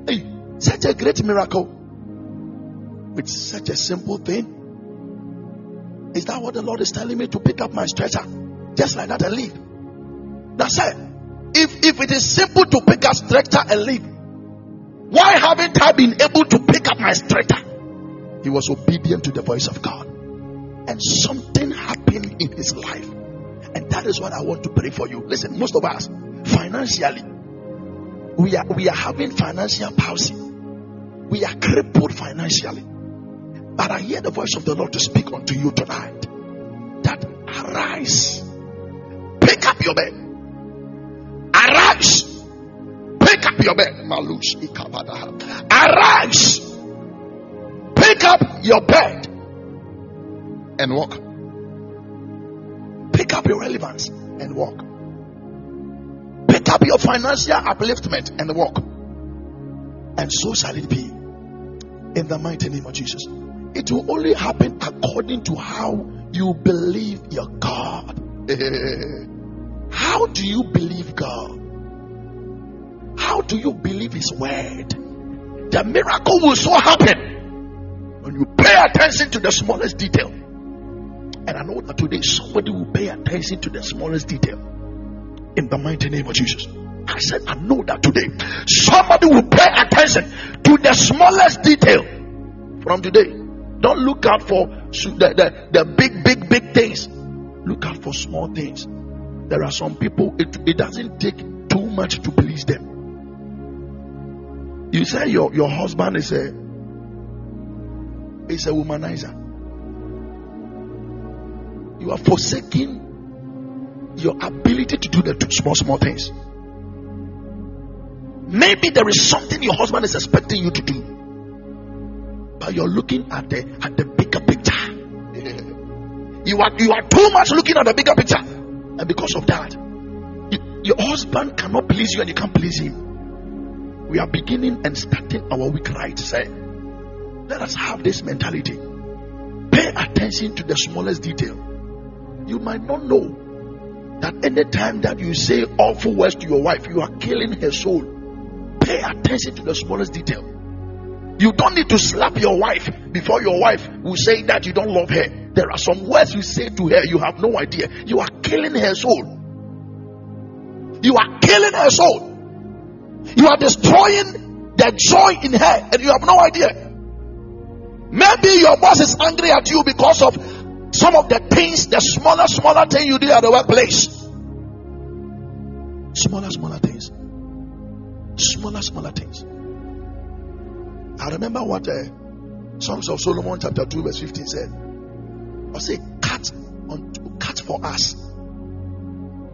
Hey, such a great miracle with such a simple thing. Is that what the Lord is telling me to pick up my stretcher? Just like that and leave. That's it. If if it is simple to pick up stretcher and leave, why haven't I been able to pick up my stretcher? He was obedient to the voice of God. and something happened in his life. And that is what I want to pray for you. Listen, most of us financially we are we are having financial palsy. We are crippled financially. But I hear the voice of the Lord to speak unto you tonight. That arise, pick up your bed. Your bed. Arise, pick up your bed and walk. Pick up your relevance and walk. Pick up your financial upliftment and walk. And so shall it be. In the mighty name of Jesus. It will only happen according to how you believe your God. how do you believe God? How do you believe His word? The miracle will so happen when you pay attention to the smallest detail. And I know that today somebody will pay attention to the smallest detail in the mighty name of Jesus. I said, I know that today somebody will pay attention to the smallest detail from today. Don't look out for the, the, the big, big, big things. Look out for small things. There are some people, it, it doesn't take too much to please them. You say your, your husband is a is a womanizer. You are forsaking your ability to do the small, small things. Maybe there is something your husband is expecting you to do, but you're looking at the at the bigger picture. You are you are too much looking at the bigger picture, and because of that, you, your husband cannot please you and you can't please him. We are beginning and starting our week right. Say, eh? let us have this mentality. Pay attention to the smallest detail. You might not know that anytime that you say awful words to your wife, you are killing her soul. Pay attention to the smallest detail. You don't need to slap your wife before your wife will say that you don't love her. There are some words you say to her, you have no idea. You are killing her soul. You are killing her soul. You are destroying the joy in her, and you have no idea. Maybe your boss is angry at you because of some of the things, the smaller, smaller thing you did at the workplace. Smaller, smaller things. Smaller, smaller things. I remember what uh, Songs of Solomon chapter 2 verse 15 said. I say, cut on cut for us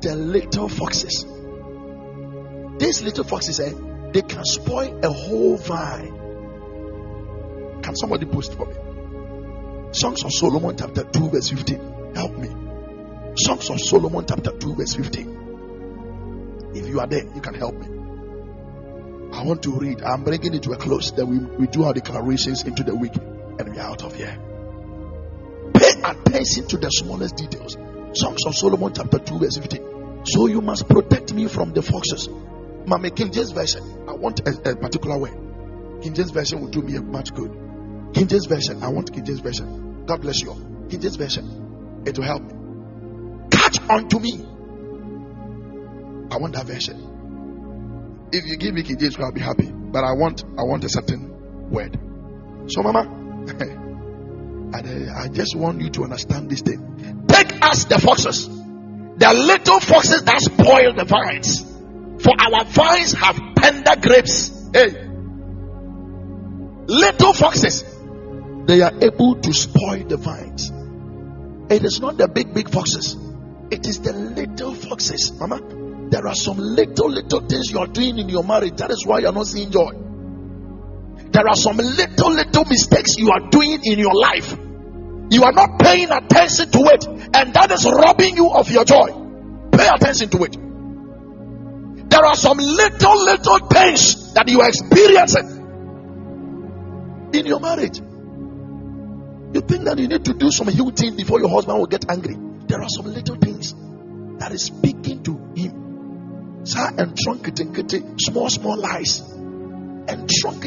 the little foxes. These little foxes, eh, they can spoil a whole vine. Can somebody post for me? Songs of Solomon chapter 2 verse 15. Help me. Songs of Solomon chapter 2 verse 15. If you are there, you can help me. I want to read. I'm bringing it to a close. Then we, we do our declarations into the week and we're out of here. Pay attention to the smallest details. Songs of Solomon chapter 2 verse 15. So you must protect me from the foxes. Mama King James Version. I want a, a particular way. King James Version will do me much good. King James Version. I want King James Version. God bless you. King James Version. It will help me. Catch unto me. I want that version. If you give me King James, I'll be happy. But I want I want a certain word. So, Mama, and I just want you to understand this thing. Take us the foxes, the little foxes that spoil the vines. For our vines have tender grapes. Hey, little foxes, they are able to spoil the vines. It is not the big, big foxes, it is the little foxes, Mama. There are some little, little things you are doing in your marriage. That is why you are not seeing joy. There are some little, little mistakes you are doing in your life. You are not paying attention to it, and that is robbing you of your joy. Pay attention to it. There are some little, little things that you are experiencing in your marriage. You think that you need to do some huge thing before your husband will get angry. There are some little things that is speaking to him. Sir and trunk small, small lies. And trunk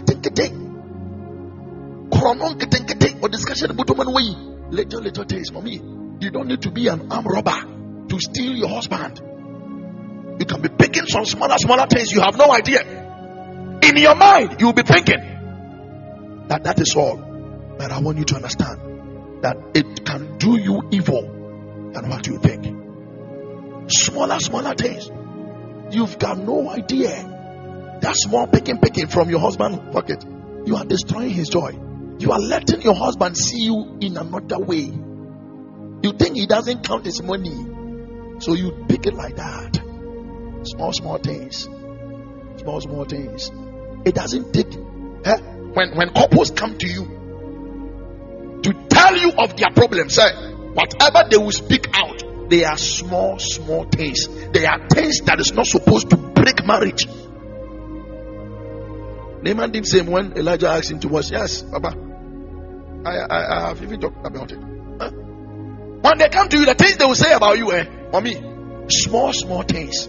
Chronon or discussion way. Little, little things for me. You don't need to be an arm robber to steal your husband. You can be picking some smaller, smaller things you have no idea. In your mind, you'll be thinking that that is all. But I want you to understand that it can do you evil than what you think. Smaller, smaller things. You've got no idea. That small picking, picking from your husband's pocket, you are destroying his joy. You are letting your husband see you in another way. You think he doesn't count his money, so you pick it like that. Small, small things. Small, small things. It doesn't take. Eh? When when couples come to you to tell you of their problems, eh, whatever they will speak out, they are small, small things. They are things that is not supposed to break marriage. Naaman did same when Elijah asked him to wash. Yes, Papa. I, I, I have even talked about it. Huh? When they come to you, the things they will say about you, eh, or me, small, small things.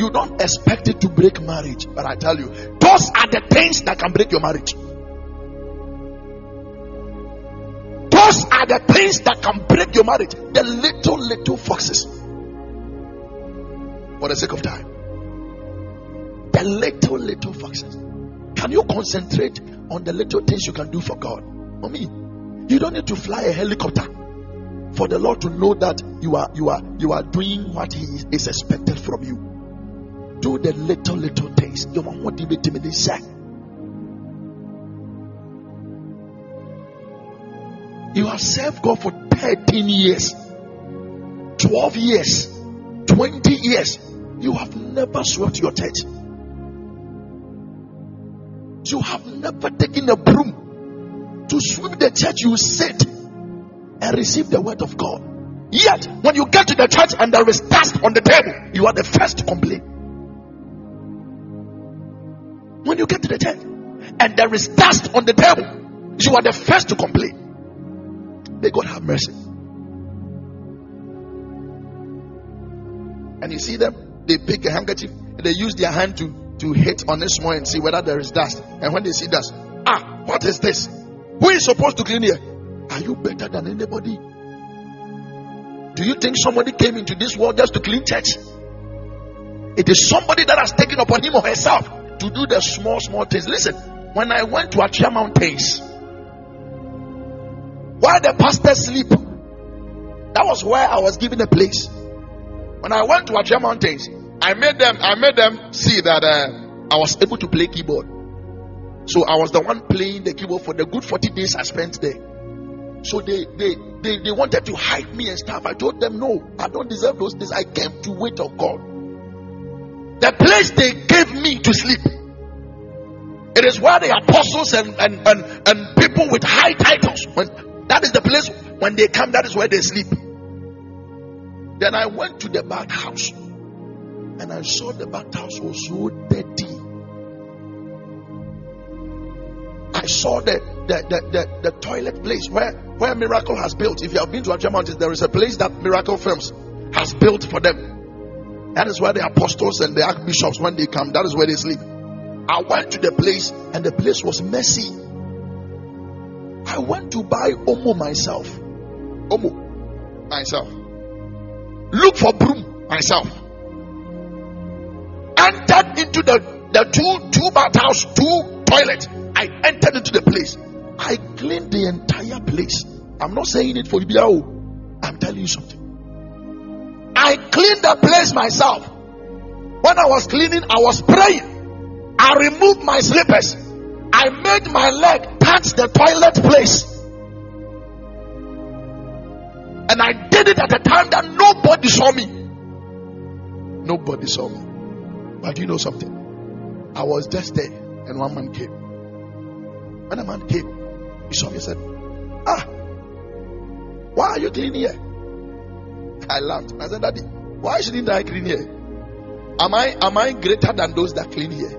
You don't expect it to break marriage, but I tell you, those are the things that can break your marriage. Those are the things that can break your marriage. The little, little foxes. For the sake of time. The little, little foxes. Can you concentrate on the little things you can do for God? Mommy, you don't need to fly a helicopter for the Lord to know that you are you are you are doing what He is expected from you. Do the little little things. You want to be You have served God for 13 years, 12 years, 20 years. You have never swept your church. You have never taken a broom to sweep the church. You sit and receive the word of God. Yet, when you get to the church and there is dust on the table, you are the first to complain. When you get to the church and there is dust on the table, you are the first to complain. May God have mercy. And you see them, they pick a handkerchief and they use their hand to to hit on this one and see whether there is dust. And when they see dust, ah, what is this? Who is supposed to clean here? Are you better than anybody? Do you think somebody came into this world just to clean church? It is somebody that has taken upon him or herself to do the small, small things. Listen, when I went to Atwea Mountains, while the pastor sleep, that was where I was given a place. When I went to Atwea Mountains, I made them, I made them see that uh, I was able to play keyboard. So I was the one playing the keyboard for the good 40 days I spent there. So they, they, they, they wanted to hide me and stuff. I told them, no, I don't deserve those things. I came to wait on God. The place they gave me to sleep. It is where the apostles and, and, and, and people with high titles, when that is the place when they come, that is where they sleep. Then I went to the back house and I saw the bathhouse was so dirty. I saw the the, the, the, the, toilet place where, where Miracle has built. If you have been to Atwea Mountains, there is a place that Miracle Films has built for them. That is where the apostles and the archbishops, when they come, that is where they sleep. I went to the place and the place was messy. I went to buy Omo myself. Omo myself. Look for broom myself entered into the, the two two bathhouse, two toilet. I entered into the place. I cleaned the entire place. I'm not saying it for you. I'm telling you something. I cleaned the place myself. When I was cleaning, I was praying. I removed my slippers. I made my leg touch the toilet place. And I did it at a time that nobody saw me. Nobody saw me. But you know something? I was just there and one man came. When a man came, he saw me and said, Ah, why are you cleaning here? I laughed. I said, Daddy, why shouldn't I clean here? Am I am I greater than those that clean here?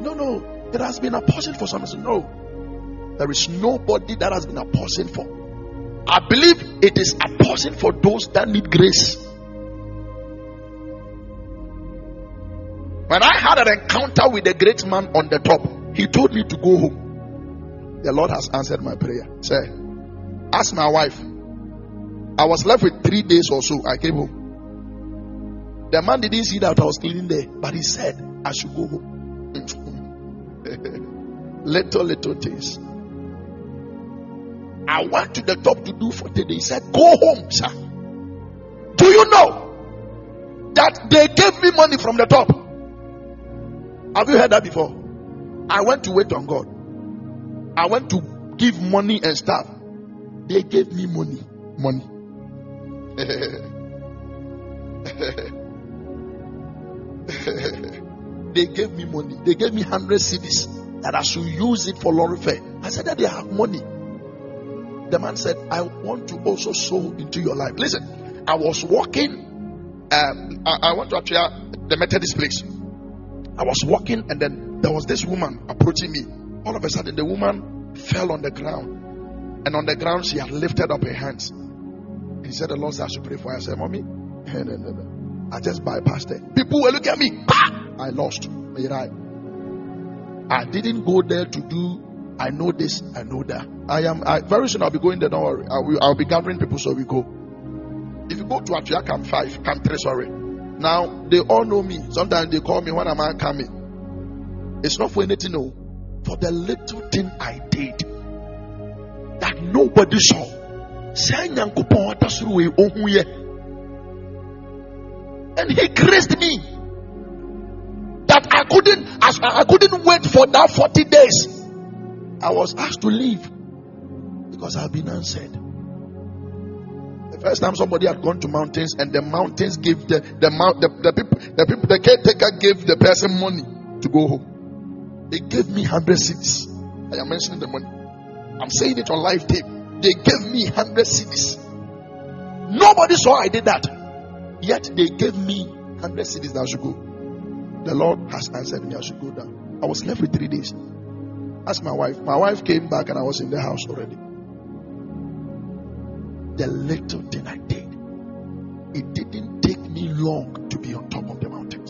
No, no. It has been a portion for some. Said, No. There is nobody that has been a portion for. I believe it is a portion for those that need grace. When I had an encounter with a great man on the top, he told me to go home. The Lord has answered my prayer. Say, ask my wife. I was left with three days or so. I came home. The man didn't see that I was cleaning there, but he said I should go home. little, little things. I went to the top to do 40 days. He said, Go home, sir. Do you know that they gave me money from the top? Have you heard that before? I went to wait on God. I went to give money and stuff. They gave me money. Money. they gave me money. They gave me 100 cedis that I should use it for lorry fare. I said that they have money. The man said, I want to also sow into your life. Listen, I was walking. Um, I, I went to actually the Methodist place. I was walking, and then there was this woman approaching me. All of a sudden, the woman fell on the ground, and on the ground, she had lifted up her hands. He said, The Lord said, I should pray for her. I said, Mommy, no, no, no. I just bypassed it. People were looking at me. I lost. I didn't go there to do I know this, I know that. I am I, very soon I'll be going there, don't worry. I will, I'll be gathering people so we go. If you go to Atwea Camp 5, Camp 3, sorry. Now they all know me. Sometimes they call me when am I coming. It's not for anything, no. For the little thing I did that nobody saw. And he graced me that I couldn't I couldn't wait for that 40 days. I was asked to leave because I've been answered. The first time somebody had gone to mountains and the mountains gave the the mount the, the people the people the caretaker gave the person money to go home. They gave me hundred cedis. I am mentioning the money. I'm saying it on live tape. They gave me hundred cedis. Nobody saw I did that. Yet they gave me hundred cedis that I should go. The Lord has answered me. I should go down. I was left with three days. Ask my wife. My wife came back and I was in the house already. The little thing I did, it didn't take me long to be on top of the mountain.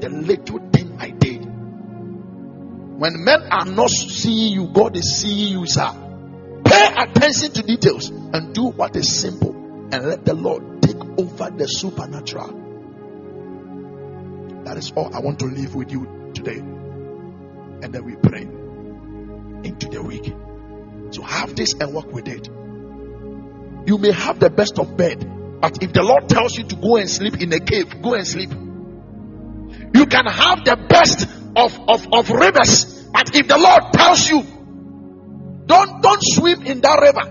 The little thing I did. When men are not seeing you, God is seeing you, sir. Pay attention to details and do what is simple and let the Lord take over the supernatural. That is all I want to leave with you today and then we pray into the week. So have this and work with it. You may have the best of bed, but if the Lord tells you to go and sleep in a cave, go and sleep. You can have the best of, of, of rivers, but if the Lord tells you, don't don't swim in that river.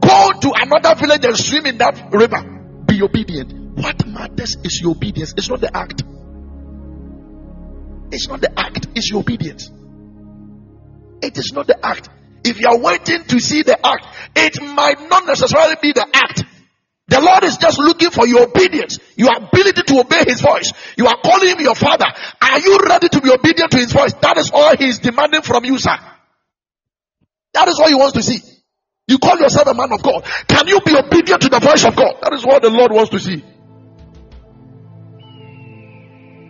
Go to another village and swim in that river. Be obedient. What matters is your obedience. It's not the act. It's not the act, it's your obedience. It is not the act. If you are waiting to see the act, it might not necessarily be the act. The Lord is just looking for your obedience, your ability to obey His voice. You are calling Him your Father. Are you ready to be obedient to His voice? That is all He is demanding from you, sir. That is what He wants to see. You call yourself a man of God. Can you be obedient to the voice of God? That is what the Lord wants to see.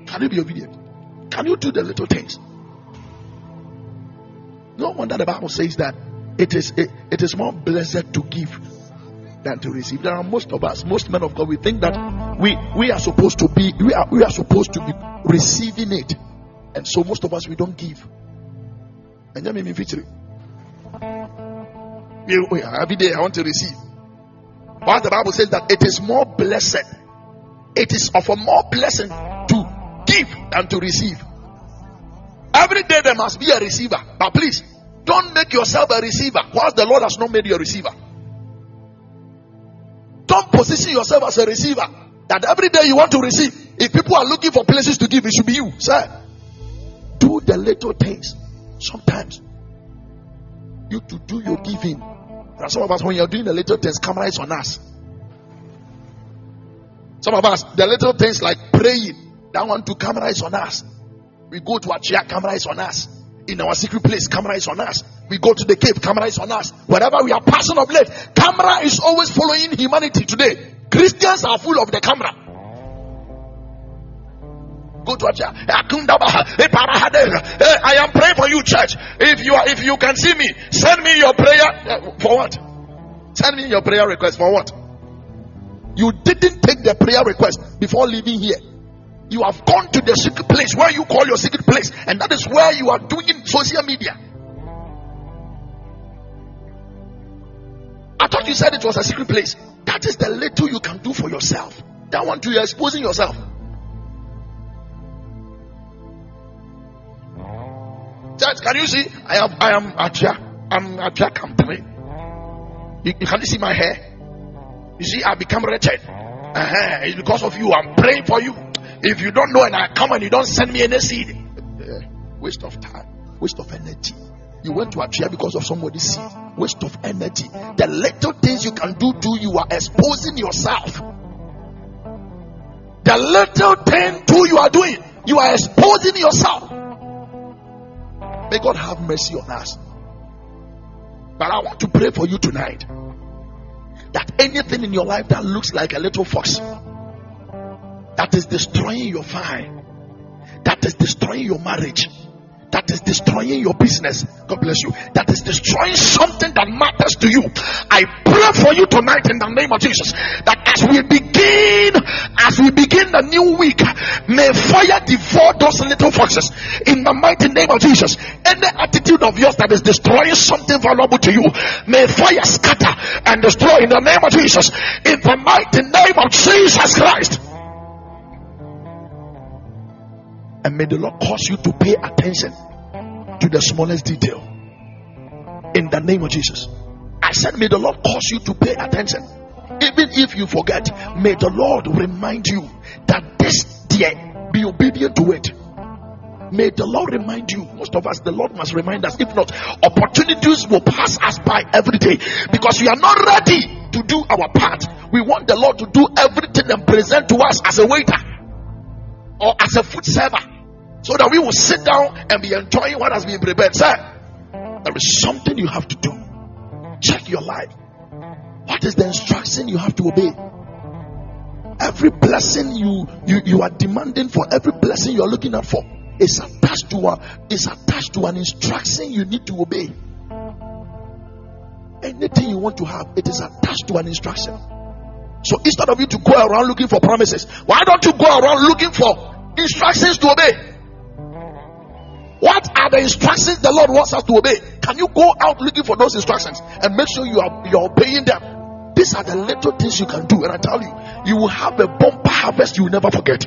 Can you be obedient? Can you do the little things? No wonder the Bible says that it is it, it is more blessed to give than to receive. There are most of us, most men of God, we think that we we are supposed to be we are we are supposed to be receiving it, and so most of us we don't give. And then maybe feature Oh every day I want to receive. But the Bible says that it is more blessed. It is of a more blessing to give than to receive. Every day there must be a receiver. But please, don't make yourself a receiver whilst the Lord has not made you a receiver. Don't position yourself as a receiver that every day you want to receive. If people are looking for places to give, it should be you, sir. Do the little things. Sometimes you to do your giving. Are some of us when you're doing the little things, camera is on us. Some of us, the little things like praying, that one to camera is on us. We go to a chair, camera is on us. In our secret place, camera is on us. We go to the cave, camera is on us. Wherever we are passing of late, camera is always following humanity today. Christians are full of the camera. Go to a chair. I am praying for you, church. If you are, if you can see me, send me your prayer. Uh, for what? Send me your prayer request for what? You didn't take the prayer request before leaving here. You have gone to the secret place where you call your secret place, and that is where you are doing social media. I thought you said it was a secret place. That is the little you can do for yourself. That one too, you're exposing yourself. Church, can you see? I am I am Atia. I'm Atia company. You, you can you see my hair? You see, I become wretched. Uh-huh. It's because of you. I'm praying for you. If you don't know and I come and you don't send me any seed, uh, waste of time, waste of energy. You went to a chair because of somebody's seed. Waste of energy. The little things you can do to you are exposing yourself. The little thing too you are doing, you are exposing yourself. May God have mercy on us. But I want to pray for you tonight that anything in your life that looks like a little fox that is destroying your fire, that is destroying your marriage, that is destroying your business. God bless you. That is destroying something that matters to you. I pray for you tonight in the name of Jesus that as we begin, as we begin the new week, may fire devour those little foxes in the mighty name of Jesus. Any attitude of yours that is destroying something valuable to you, may fire scatter and destroy in the name of Jesus. In the mighty name of Jesus Christ. And may the Lord cause you to pay attention to the smallest detail. In the name of Jesus. I said, may the Lord cause you to pay attention. Even if you forget, may the Lord remind you that this day be obedient to it. May the Lord remind you. Most of us, the Lord must remind us. If not, opportunities will pass us by every day because we are not ready to do our part. We want the Lord to do everything and present to us as a waiter or as a food server so that we will sit down and be enjoying what has been prepared. Sir, there is something you have to do. Check your life. What is the instruction you have to obey? Every blessing you, you, you are demanding for, every blessing you are looking out for, is attached to a, is attached to an instruction you need to obey. Anything you want to have, it is attached to an instruction. So instead of you to go around looking for promises, why don't you go around looking for instructions to obey? What are the instructions the Lord wants us to obey? Can you go out looking for those instructions and make sure you are you are obeying them? These are the little things you can do, and I tell you, you will have a bumper harvest you will never forget.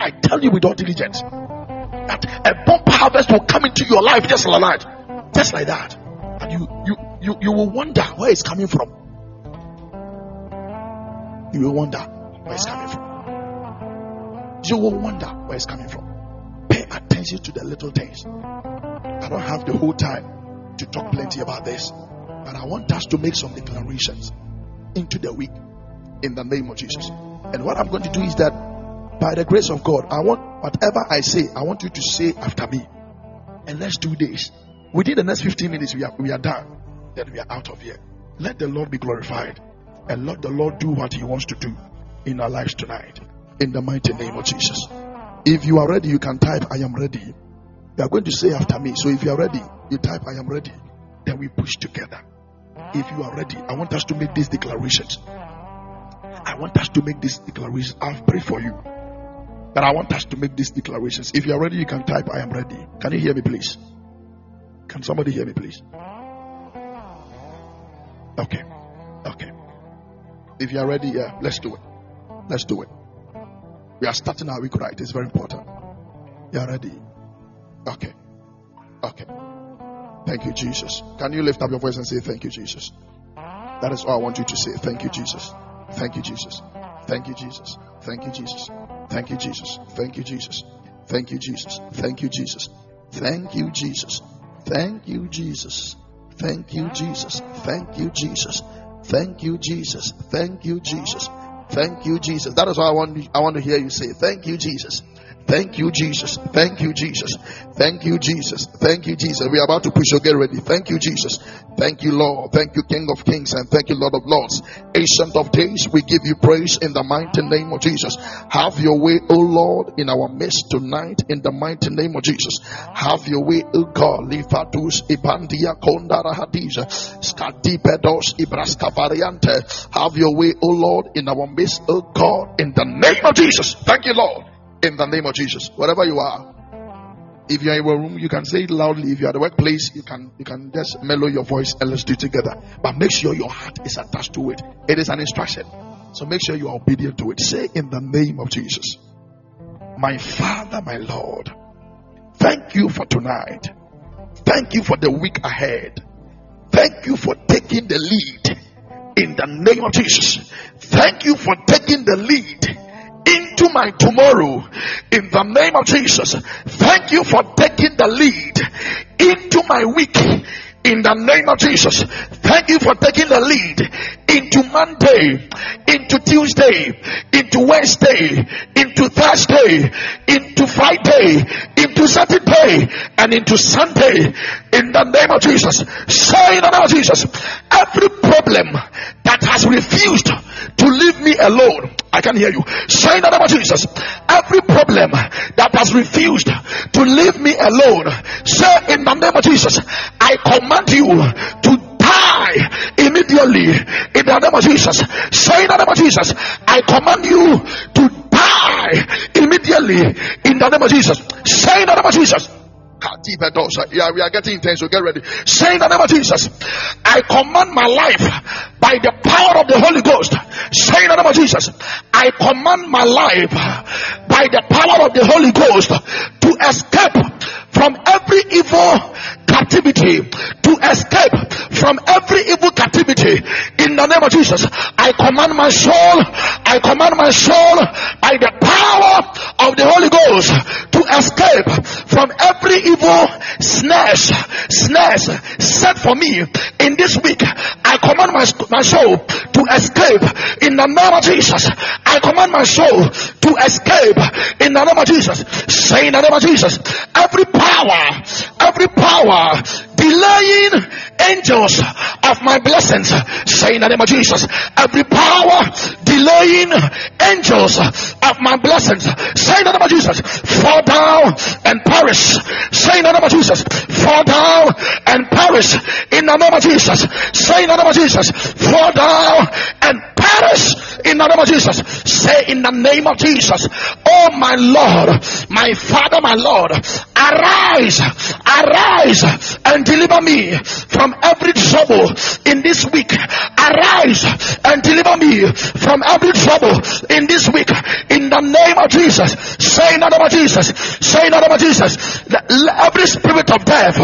I tell you with all diligence that a bumper harvest will come into your life just like that, just like that, and you you you you will wonder where it's coming from. You will wonder where it's coming from. You will wonder where it's coming from attention to the little things. I don't have the whole time to talk plenty about this, but I want us to make some declarations into the week in the name of Jesus. And what I'm going to do is that by the grace of God, I want whatever I say, I want you to say after me. And let's do this. Within the next 15 minutes, we are, we are done. Then we are out of here. Let the Lord be glorified. And let the Lord do what He wants to do in our lives tonight. In the mighty name of Jesus. If you are ready, you can type, I am ready. You are going to say after me. So if you are ready, you type, I am ready. Then we push together. If you are ready, I want us to make these declarations. I want us to make these declarations. I've prayed for you. But I want us to make these declarations. If you are ready, you can type, I am ready. Can you hear me, please? Can somebody hear me, please? Okay. Okay. If you are ready, yeah, let's do it. Let's do it. We are starting our week right. It's very important. You are ready? Okay. Okay. Thank you, Jesus. Can you lift up your voice and say, Thank you, Jesus? That is all I want you to say. Thank you, Jesus. Thank you, Jesus. Thank you, Jesus. Thank you, Jesus. Thank you, Jesus. Thank you, Jesus. Thank you, Jesus. Thank you, Jesus. Thank you, Jesus. Thank you, Jesus. Thank you, Jesus. Thank you, Jesus. Thank you, Jesus. Thank you, Jesus. Thank you, Jesus. That is what I want. I want to hear you say. Thank you, Jesus. Thank you, Jesus. Thank you, Jesus. Thank you, Jesus. Thank you, Jesus. We are about to push. So get ready. Thank you, Jesus. Thank you, Lord. Thank you, King of Kings, and thank you, Lord of Lords. Ancient of Days, we give you praise in the mighty name of Jesus. Have your way, O Lord, in our midst tonight, in the mighty name of Jesus. Have your way, O God. Lifatus ibandia kondara hadija. Skadipedos ibraska variante. Have your way, O Lord, in our midst, O God, in the name of Jesus. Thank you, Lord in the name of Jesus. Wherever you are, If you're in a room, you can say it loudly. If you're at the workplace, you can you can just mellow your voice and let's do it together. But make sure your heart is attached to it. It is an instruction. So make sure you are obedient to it. Say in the name of Jesus. My Father, my Lord, thank you for tonight. Thank you for the week ahead. Thank you for taking the lead in the name of Jesus. Thank you for taking the lead into my tomorrow in the name of Jesus. Thank you for taking the lead into my week in the name of Jesus. Thank you for taking the lead into Monday, into Tuesday, into Wednesday, into Thursday, into Friday, into Saturday, and into Sunday in the name of Jesus. Say in the name of Jesus, every problem that has refused to leave me alone, I can hear you. Say in the name of Jesus, every problem that has refused to leave me alone, say in the name of Jesus, I command you to die immediately in the name of Jesus. Say in the name of Jesus, I command you to die immediately in the name of Jesus. Say in the name of Jesus. Yeah, we are getting intense, so get ready. Say in the name of Jesus, I command my life by the power of the Holy Ghost. Say in the name of Jesus, I command my life by the power of the Holy Ghost to escape from every evil captivity, to escape from every evil captivity in the name of Jesus. I command my soul, I command my soul by the power of the Holy Ghost to escape from every evil snares, snares set for me in this week. I command my, my soul to escape in the name of Jesus. I command my soul to escape in the name of Jesus. Say in the name of Jesus, every power, every power delaying angels of my blessings. Say in the name of Jesus, every power delaying angels of my blessings. Say in the name of Jesus, fall down and perish. Say in the name of Jesus, fall down and perish. In the name of Jesus, say in the name of Jesus, fall down and perish. In the name of Jesus, say in the name of Jesus, oh my Lord, my Father, my Lord, arise, arise and deliver me from every trouble in this week. Arise and deliver me from every trouble in this week. In the name of Jesus. Say in the name of Jesus. Say in the name of Jesus. Every spirit of death,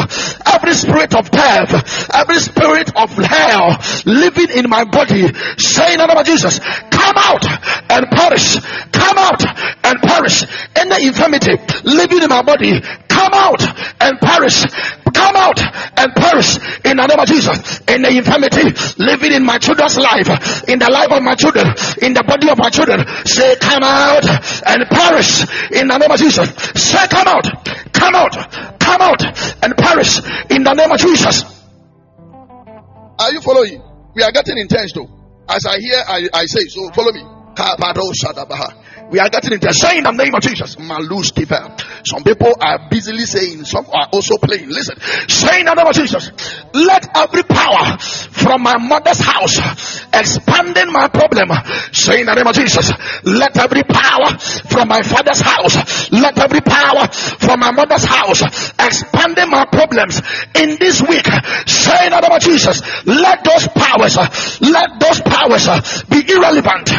every spirit of death, every spirit of hell living in my body. Say in the name of Jesus. Come out and perish. Come out and perish. Any infirmity living in my body. Come out and perish come out and perish in the name of Jesus. In the infirmity living in my children's life, in the life of my children, in the body of my children, say come out and perish in the name of Jesus. Say come out, come out, come out and perish in the name of Jesus. Are you following? We are getting intense though. As I hear, I, I say, so follow me. We are getting into saying the name of Jesus. Malus Some people are busily saying, some are also playing. Listen, saying the name of Jesus. Let every power from my mother's house expanding my problem. Saying the name of Jesus. Let every power from my father's house. Let every power from my mother's house expanding my problems in this week. Saying the name of Jesus. Let those powers, let those powers be irrelevant.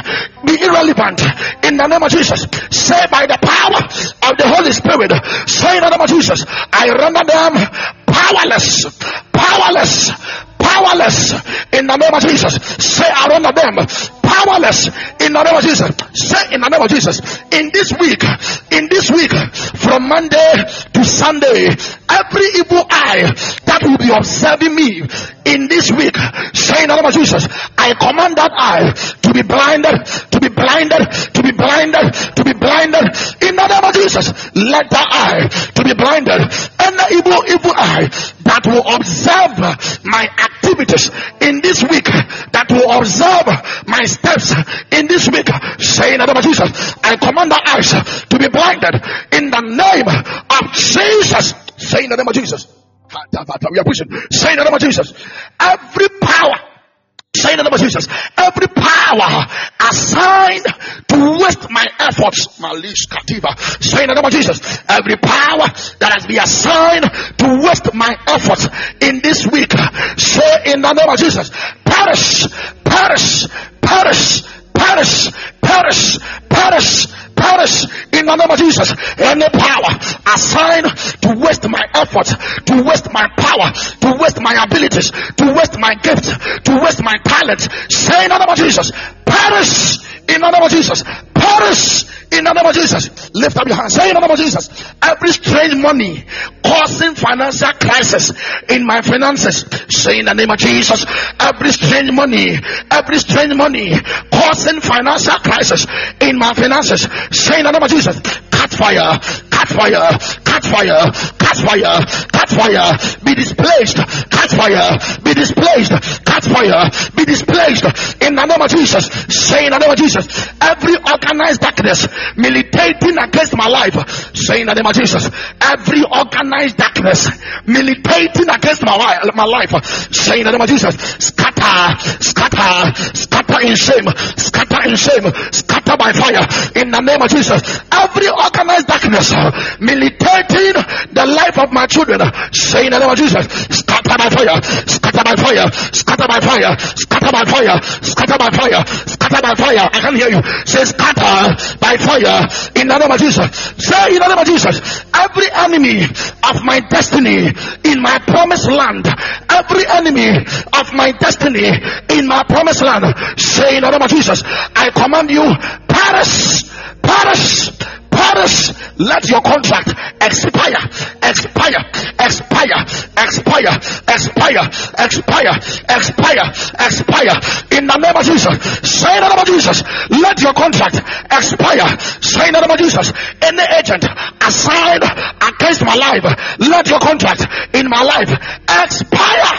Be irrelevant in the name name of Jesus. Say by the power of the Holy Spirit. Say in the name of Jesus. I render them powerless. Powerless. Powerless in the name of Jesus. Say I render them powerless in the name of Jesus. Say in the name of Jesus. In this week, in this week, from Monday to Sunday, every evil eye that will be observing me in this week, say in the name of Jesus, I command that eye to be blinded, to be blinded, to be blinded, to be blinded in the name of Jesus. Let the eye to be blinded and the evil, evil eye that will observe my activities in this week, that will observe my steps in this week, say in the name of Jesus, I command the eyes to be blinded in the name of Jesus. Say in the name of Jesus. We are pushing. Say in the name of Jesus. Every power Say in the name of Jesus. Every power assigned to waste my efforts. Malish Kativa. Say in the name of Jesus. Every power that has been assigned to waste my efforts in this week. Say in the name of Jesus. Perish, perish, perish, perish, perish, perish, perish in the name of Jesus. Any power assigned to waste my efforts, to waste my power, to waste my abilities, to waste my gift, to waste my talent. Say in the name of Jesus. Perish in the name of Jesus. Perish in the name of Jesus. Lift up your hands. Say in the name of Jesus. Every strange money causing financial crisis in my finances. Say in the name of Jesus. Every strange money, every strange money causing financial crisis in my finances. Say in the name of Jesus. Catch fire, catch fire, catch fire, catch fire, catch fire, be displaced, catch fire, be displaced, catch fire, be displaced in the name of Jesus. Say in the name of Jesus. Every organized darkness militating against my life. Say in the name of Jesus. Every organized darkness militating against my life, my life. Say in the name of Jesus. Scatter, scatter, scatter in shame, scatter in shame, scatter by fire in the name of Jesus. Every organized darkness uh, militating the life of my children. Uh, say in the name of Jesus. Scatter by fire, scatter by fire, scatter by fire, scatter by fire, scatter by fire, scatter by fire. I can hear you. Say scatter by fire in the name of Jesus. Say in the name of Jesus. Every enemy of my destiny in my promised land, every enemy of my destiny in my promised land, say in the name of Jesus, I command you, perish, perish, perish. Let your contract expire, expire, expire, expire, expire, expire, expire, expire. In the name of Jesus, say in the name of Jesus, let your contract expire. Say in the name of Jesus, any agent assigned against my life, let your contract in my life expire.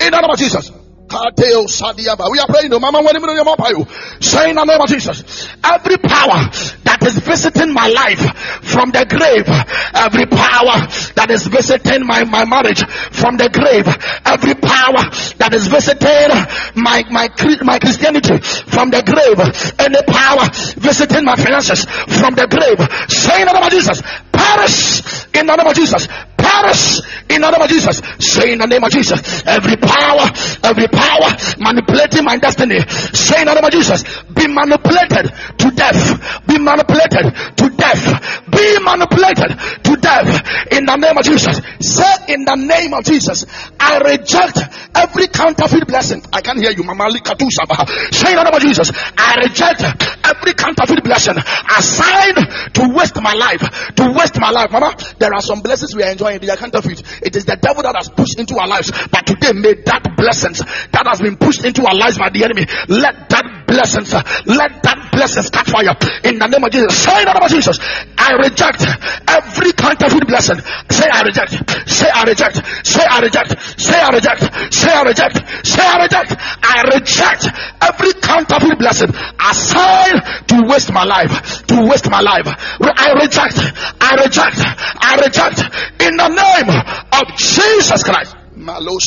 In the name of Jesus. We are praying, Mama, when you say in the name of Jesus, every power that is visiting my life from the grave, every power that is visiting my, my marriage from the grave, every power that is visiting my, my, my Christianity from the grave, any power visiting my finances from the grave, say in the name of Jesus, perish in the name of Jesus, perish in the name of Jesus, say in the name of Jesus, every power, every power power manipulating my destiny. Say in the name of Jesus, be manipulated to death. Be manipulated to death. Be manipulated to death in the name of Jesus. Say in the name of Jesus, I reject every counterfeit blessing. I can hear you, Mama Say in the name of Jesus, I reject every counterfeit blessing assigned to waste my life. To waste my life, Mama. There are some blessings we are enjoying. They are counterfeit. It is the devil that has pushed into our lives. But today, may that blessings that has been pushed into our lives by the enemy. Let that blessings, let that blessings catch fire in the name of Jesus. Say in the name of Jesus, I reject every counterfeit blessing. Say I reject. Say I reject. Say I reject. Say I reject. Say I reject. Say I reject. I reject every counterfeit blessing assigned to waste my life. To waste my life. I reject. I reject. I reject in the name of Jesus Christ. Malo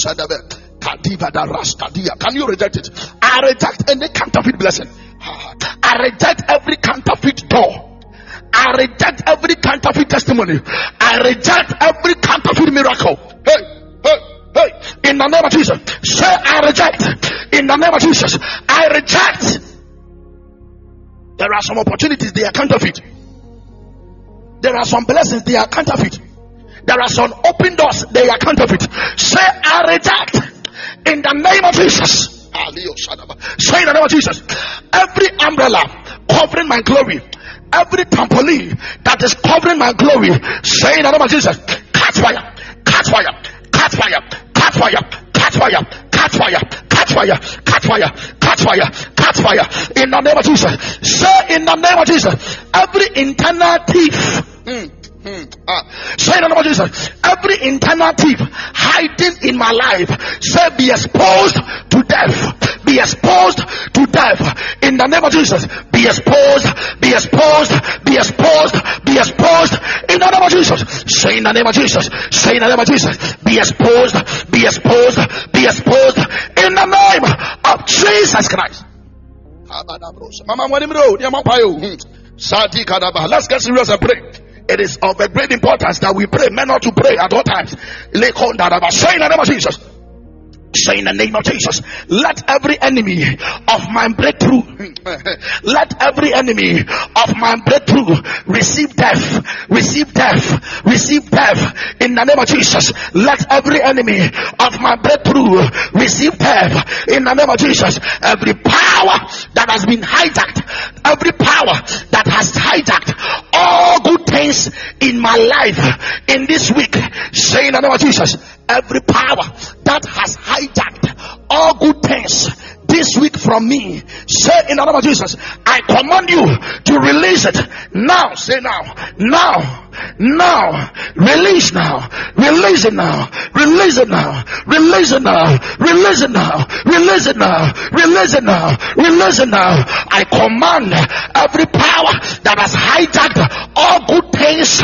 can you reject it? I reject any counterfeit blessing. I reject every counterfeit door. I reject every counterfeit testimony. I reject every counterfeit miracle. Hey, hey, hey. In the name of Jesus. Say, I reject. In the name of Jesus. I reject. There are some opportunities, they are counterfeit. There are some blessings, they are counterfeit. There are some open doors, they are counterfeit. Say, I reject in the name of Jesus. Say in the name of Jesus. Every umbrella covering my glory, every trampoline that is covering my glory, say in the name of Jesus. Catch fire, catch fire, catch fire, catch fire, catch fire, catch fire, catch fire, catch fire, catch fire, catch fire. In the name of Jesus. Say in the name of Jesus. Every internal thief. Mm Hmm. Ah. Say in the name of Jesus. Every internal thief hiding in my life, say be exposed to death. Be exposed to death. In the name of Jesus. Be exposed. Be exposed. Be exposed. Be exposed. In the name of Jesus. Say in the name of Jesus. Say in the name of Jesus. Be exposed. Be exposed. Be exposed. In the name of Jesus Christ. Mama, Let's get serious and pray. It is of a great importance that we pray, men not to pray at all times. Lekondadaba. Say in the name of Jesus. Say in the name of Jesus, let every enemy of my breakthrough, let every enemy of my breakthrough receive death, receive death, receive death in the name of Jesus. Let every enemy of my breakthrough receive death in the name of Jesus. Every power that has been hijacked, every power that has hijacked all good things in my life in this week, say in the name of Jesus, every power that has hijacked all good things this week from me. Say in the name of Jesus, I command you to release it now. Say now, now, now, release now, release it now, release it now, release it now, release it now, release it now, release it now, release it now. I command every power that has hijacked all good things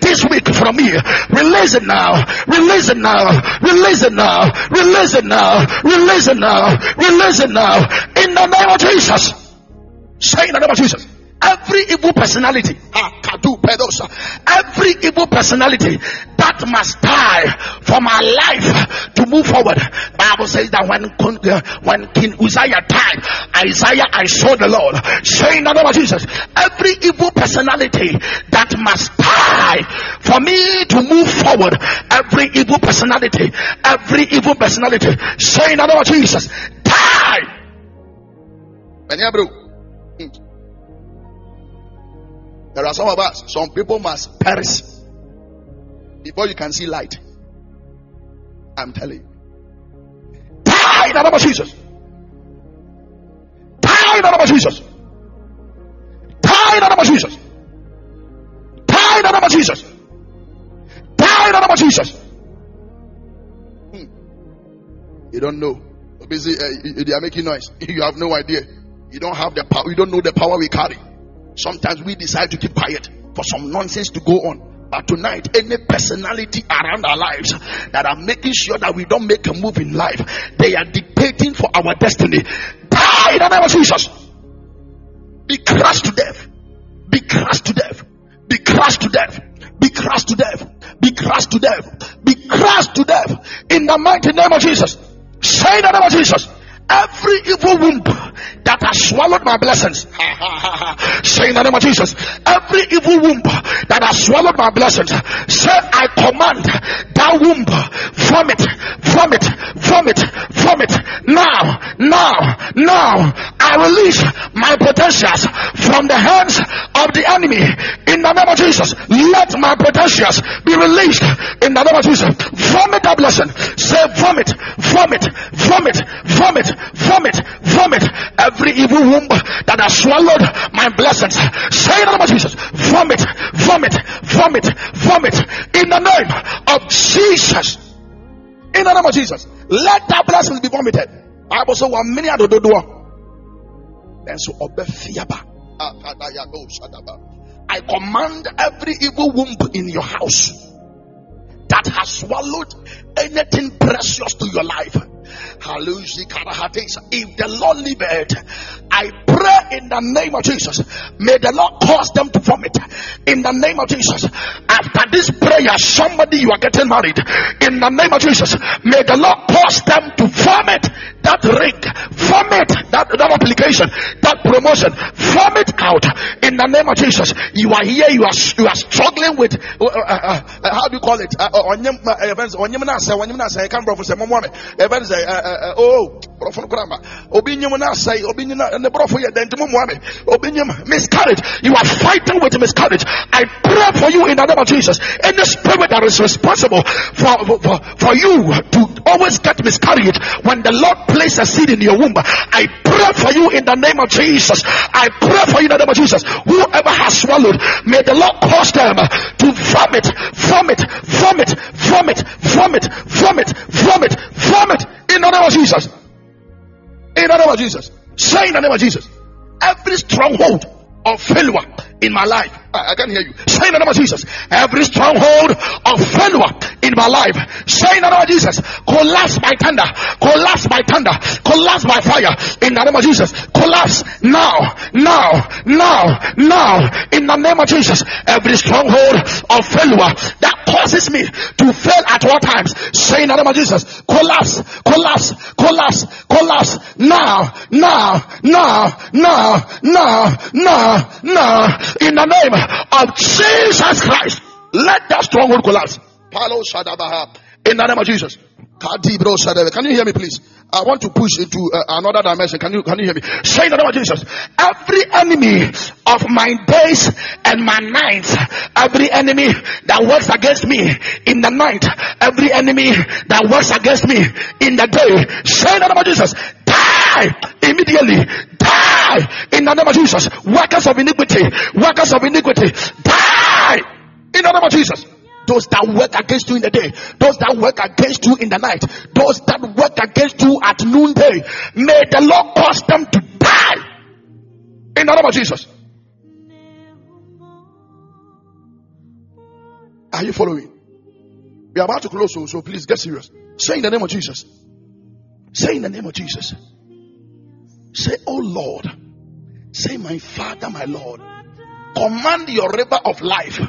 this week from me. Release it now, release it now, release it now, release it now, release it now, release it now. In the name of Jesus. Say in the name of Jesus. Every evil personality, ah, every evil personality that must die for my life to move forward. Bible says that when uh, when King Uzziah died, Isaiah I saw the Lord. saying the name of Jesus, every evil personality that must die for me to move forward. Every evil personality, every evil personality. saying the name of Jesus, die. There are some of us, some people must perish before you can see light. I'm telling you. Die in the name of Jesus. Die in the name of Jesus. Die in the name of Jesus. Die in the name of Jesus. Die in the name of Jesus. Hmm. You don't know. Busy, uh, they are making noise. You have no idea. You don't have the power. You don't know the power we carry. Sometimes we decide to keep quiet for some nonsense to go on. But tonight, any personality around our lives that are making sure that we don't make a move in life, they are dictating for our destiny. Die in the name of Jesus. Be crushed to death. Be crushed to death. Be crushed to death. Be crushed to death. Be crushed to death. Be crushed to death. In the mighty name of Jesus. Say in the name of Jesus. Every evil womb that has swallowed my blessings. Say in the name of Jesus. Every evil womb that has swallowed my blessings. Say, I command that womb vomit, vomit, vomit, vomit. Now, now, now, I release my potentials from the hands of the enemy in the name of Jesus. Let my potentials be released in the name of Jesus. Vomit that blessing. Say, vomit, vomit, vomit, vomit, vomit, vomit. Every evil womb that has swallowed my blessings. Say in the name of Jesus. Vomit, vomit, vomit, vomit. In the name of Jesus. In the name of Jesus. Let that blessing be vomited. Bible says one minute do do Then so. I command every evil womb in your house that has swallowed anything precious to your life if the Lord liveth, I pray in the name of Jesus. May the Lord cause them to vomit in the name of Jesus. After this prayer, somebody you are getting married in the name of Jesus. May the Lord cause them to vomit that ring, vomit that, that application, that promotion, vomit out in the name of Jesus. You are here, you are you are struggling with uh, uh, uh, uh how do you call it? Uh, uh, uh, oh borɔfo no korama obi nyim no asɛe obi me miscarriage. You are fighting with miscarriage. I pray for you in the name of Jesus. Any spirit that is responsible for, for, for you to always get miscarriage when the Lord places a seed in your womb I pray for you in the name of Jesus. I pray for you in the name of Jesus. Whoever has swallowed may the Lord cause them to vomit vomit vomit vomit vomit Jesus. Say in the name of Jesus. Every stronghold of failure in my life. I can't hear you. Say in the name of Jesus. Every stronghold of failure in my life. Say in the name of Jesus. Collapse by thunder. Collapse by thunder. Collapse by fire. In the name of Jesus. Collapse now. Now. Now. Now. In the name of Jesus. Every stronghold of failure that causes me to fail at all times. Say in the name of Jesus. Collapse. Collapse. Collapse. Collapse. Now. Now. Now. Now. Now. Now. Now. In the name of Jesus Christ. Let that stronghold collapse. Palo Shadabaha. In the name of Jesus. Can you hear me, please? I want to push into uh, another dimension. Can you can you hear me? Say in the name of Jesus. Every enemy of my days and my nights, every enemy that works against me in the night, every enemy that works against me in the day, say in the name of Jesus. Die immediately. Die in the name of Jesus. Workers of iniquity, workers of iniquity, die in the name of Jesus those that work against you in the day, those that work against you in the night, those that work against you at noonday, may the Lord cause them to die in the name of Jesus. Are you following? We are about to close, so, so please get serious. Say in the name of Jesus. Say in the name of Jesus. Say, Oh Lord. Say, My Father, my Lord. Command your river of life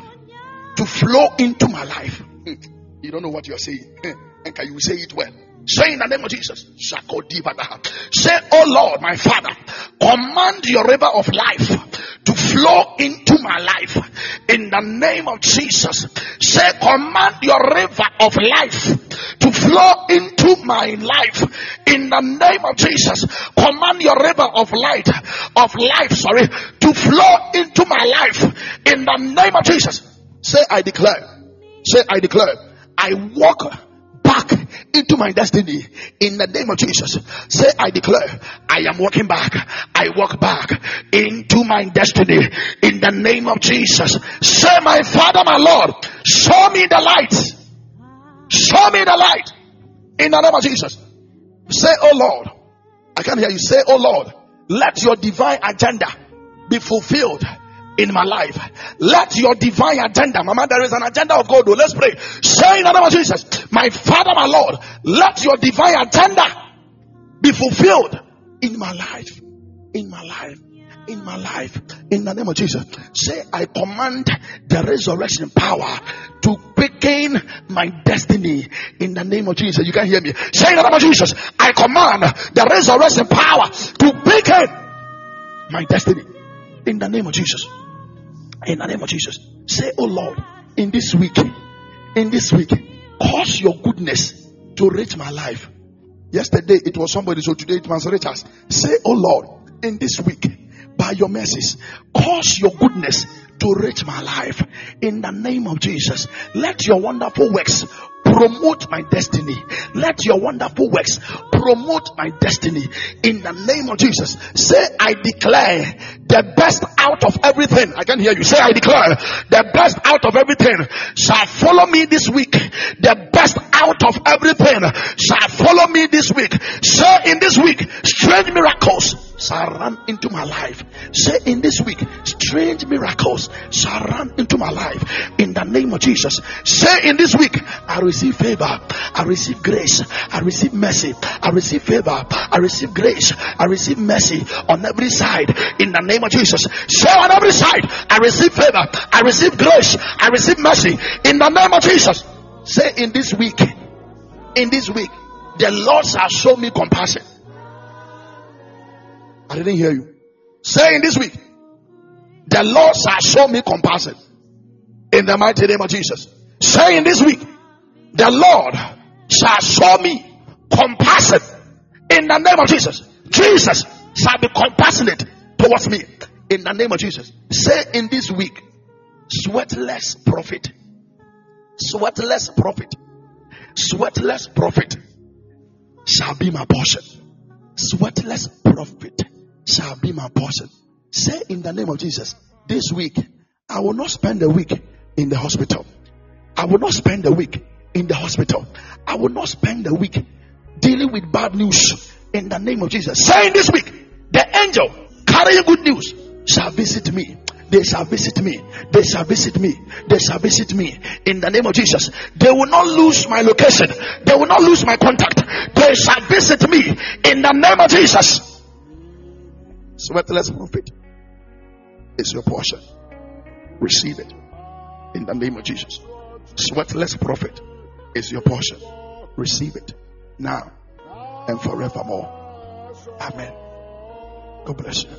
to flow into my life. Hmm. You don't know what you're saying. Hmm. And can you say it well? Say in the name of Jesus. Say, Oh Lord, my Father, command your river of life to flow into my life. In the name of Jesus. Say, command your river of life to flow into my life. In the name of Jesus. Command your river of light, of life, sorry, to flow into my life. In the name of Jesus. Say, I declare. Say, I declare. I walk into my destiny in the name of Jesus. Say, I declare, I am walking back. I walk back into my destiny in the name of Jesus. Say, my Father, my Lord, show me the light. Show me the light in the name of Jesus. Say, Oh Lord, I can't hear you. Say, Oh Lord, let your divine agenda be fulfilled in my life. Let your divine agenda, Mama, there is an agenda of God. Let's pray. Say in the name of Jesus, my Father, my Lord, let your divine agenda be fulfilled in my life. In my life. In my life, in the name of Jesus, say, I command the resurrection power to quicken my destiny in the name of Jesus. You can hear me. Say in the name of Jesus, I command the resurrection power to quicken my destiny in the name of Jesus. In the name of Jesus. Say, Oh Lord, in this week, in this week, cause your goodness to reach my life. Yesterday it was somebody, so today it must reach us. Say, Oh Lord, in this week, by your mercies, cause your goodness to reach my life. In the name of Jesus, let your wonderful works promote my destiny. Let your wonderful works promote my destiny in the name of Jesus. Say, I declare the best out of everything. I can hear you. Say, I declare the best out of everything shall follow me this week. The best out of everything shall follow me this week. Say, in this week, strange miracles shall run into my life. Say, in this week, strange miracles shall run into my life in the name of Jesus. Say, in this week, I receive favor, I receive grace, I receive mercy, I receive favor, I receive grace, I receive mercy on every side in the name of Jesus. Say on every side, I receive favor, I receive grace, I receive mercy in the name of Jesus. Say in this week, in this week, the Lord shall show me compassion. I didn't hear you. Say in this week, the Lord shall show me compassion in the mighty name of Jesus. Say in this week, the Lord shall show me compassion in the name of Jesus. Jesus shall be compassionate towards me in the name of Jesus. Say in this week, sweatless profit, sweatless profit, sweatless profit shall be my portion. Sweatless profit shall be my portion. Say in the name of Jesus, this week I will not spend a week in the hospital. I will not spend a week in the hospital. I will not spend a week dealing with bad news in the name of Jesus. Saying this week, the angel carrying good news shall visit me They shall visit me. They shall visit me. They shall visit me in the name of Jesus. They will not lose my location. They will not lose my contact. They shall visit me in the name of Jesus. Sweatless profit is your portion. Receive it in the name of Jesus. Sweatless profit is your portion. Receive it now and forevermore. Amen. God bless you.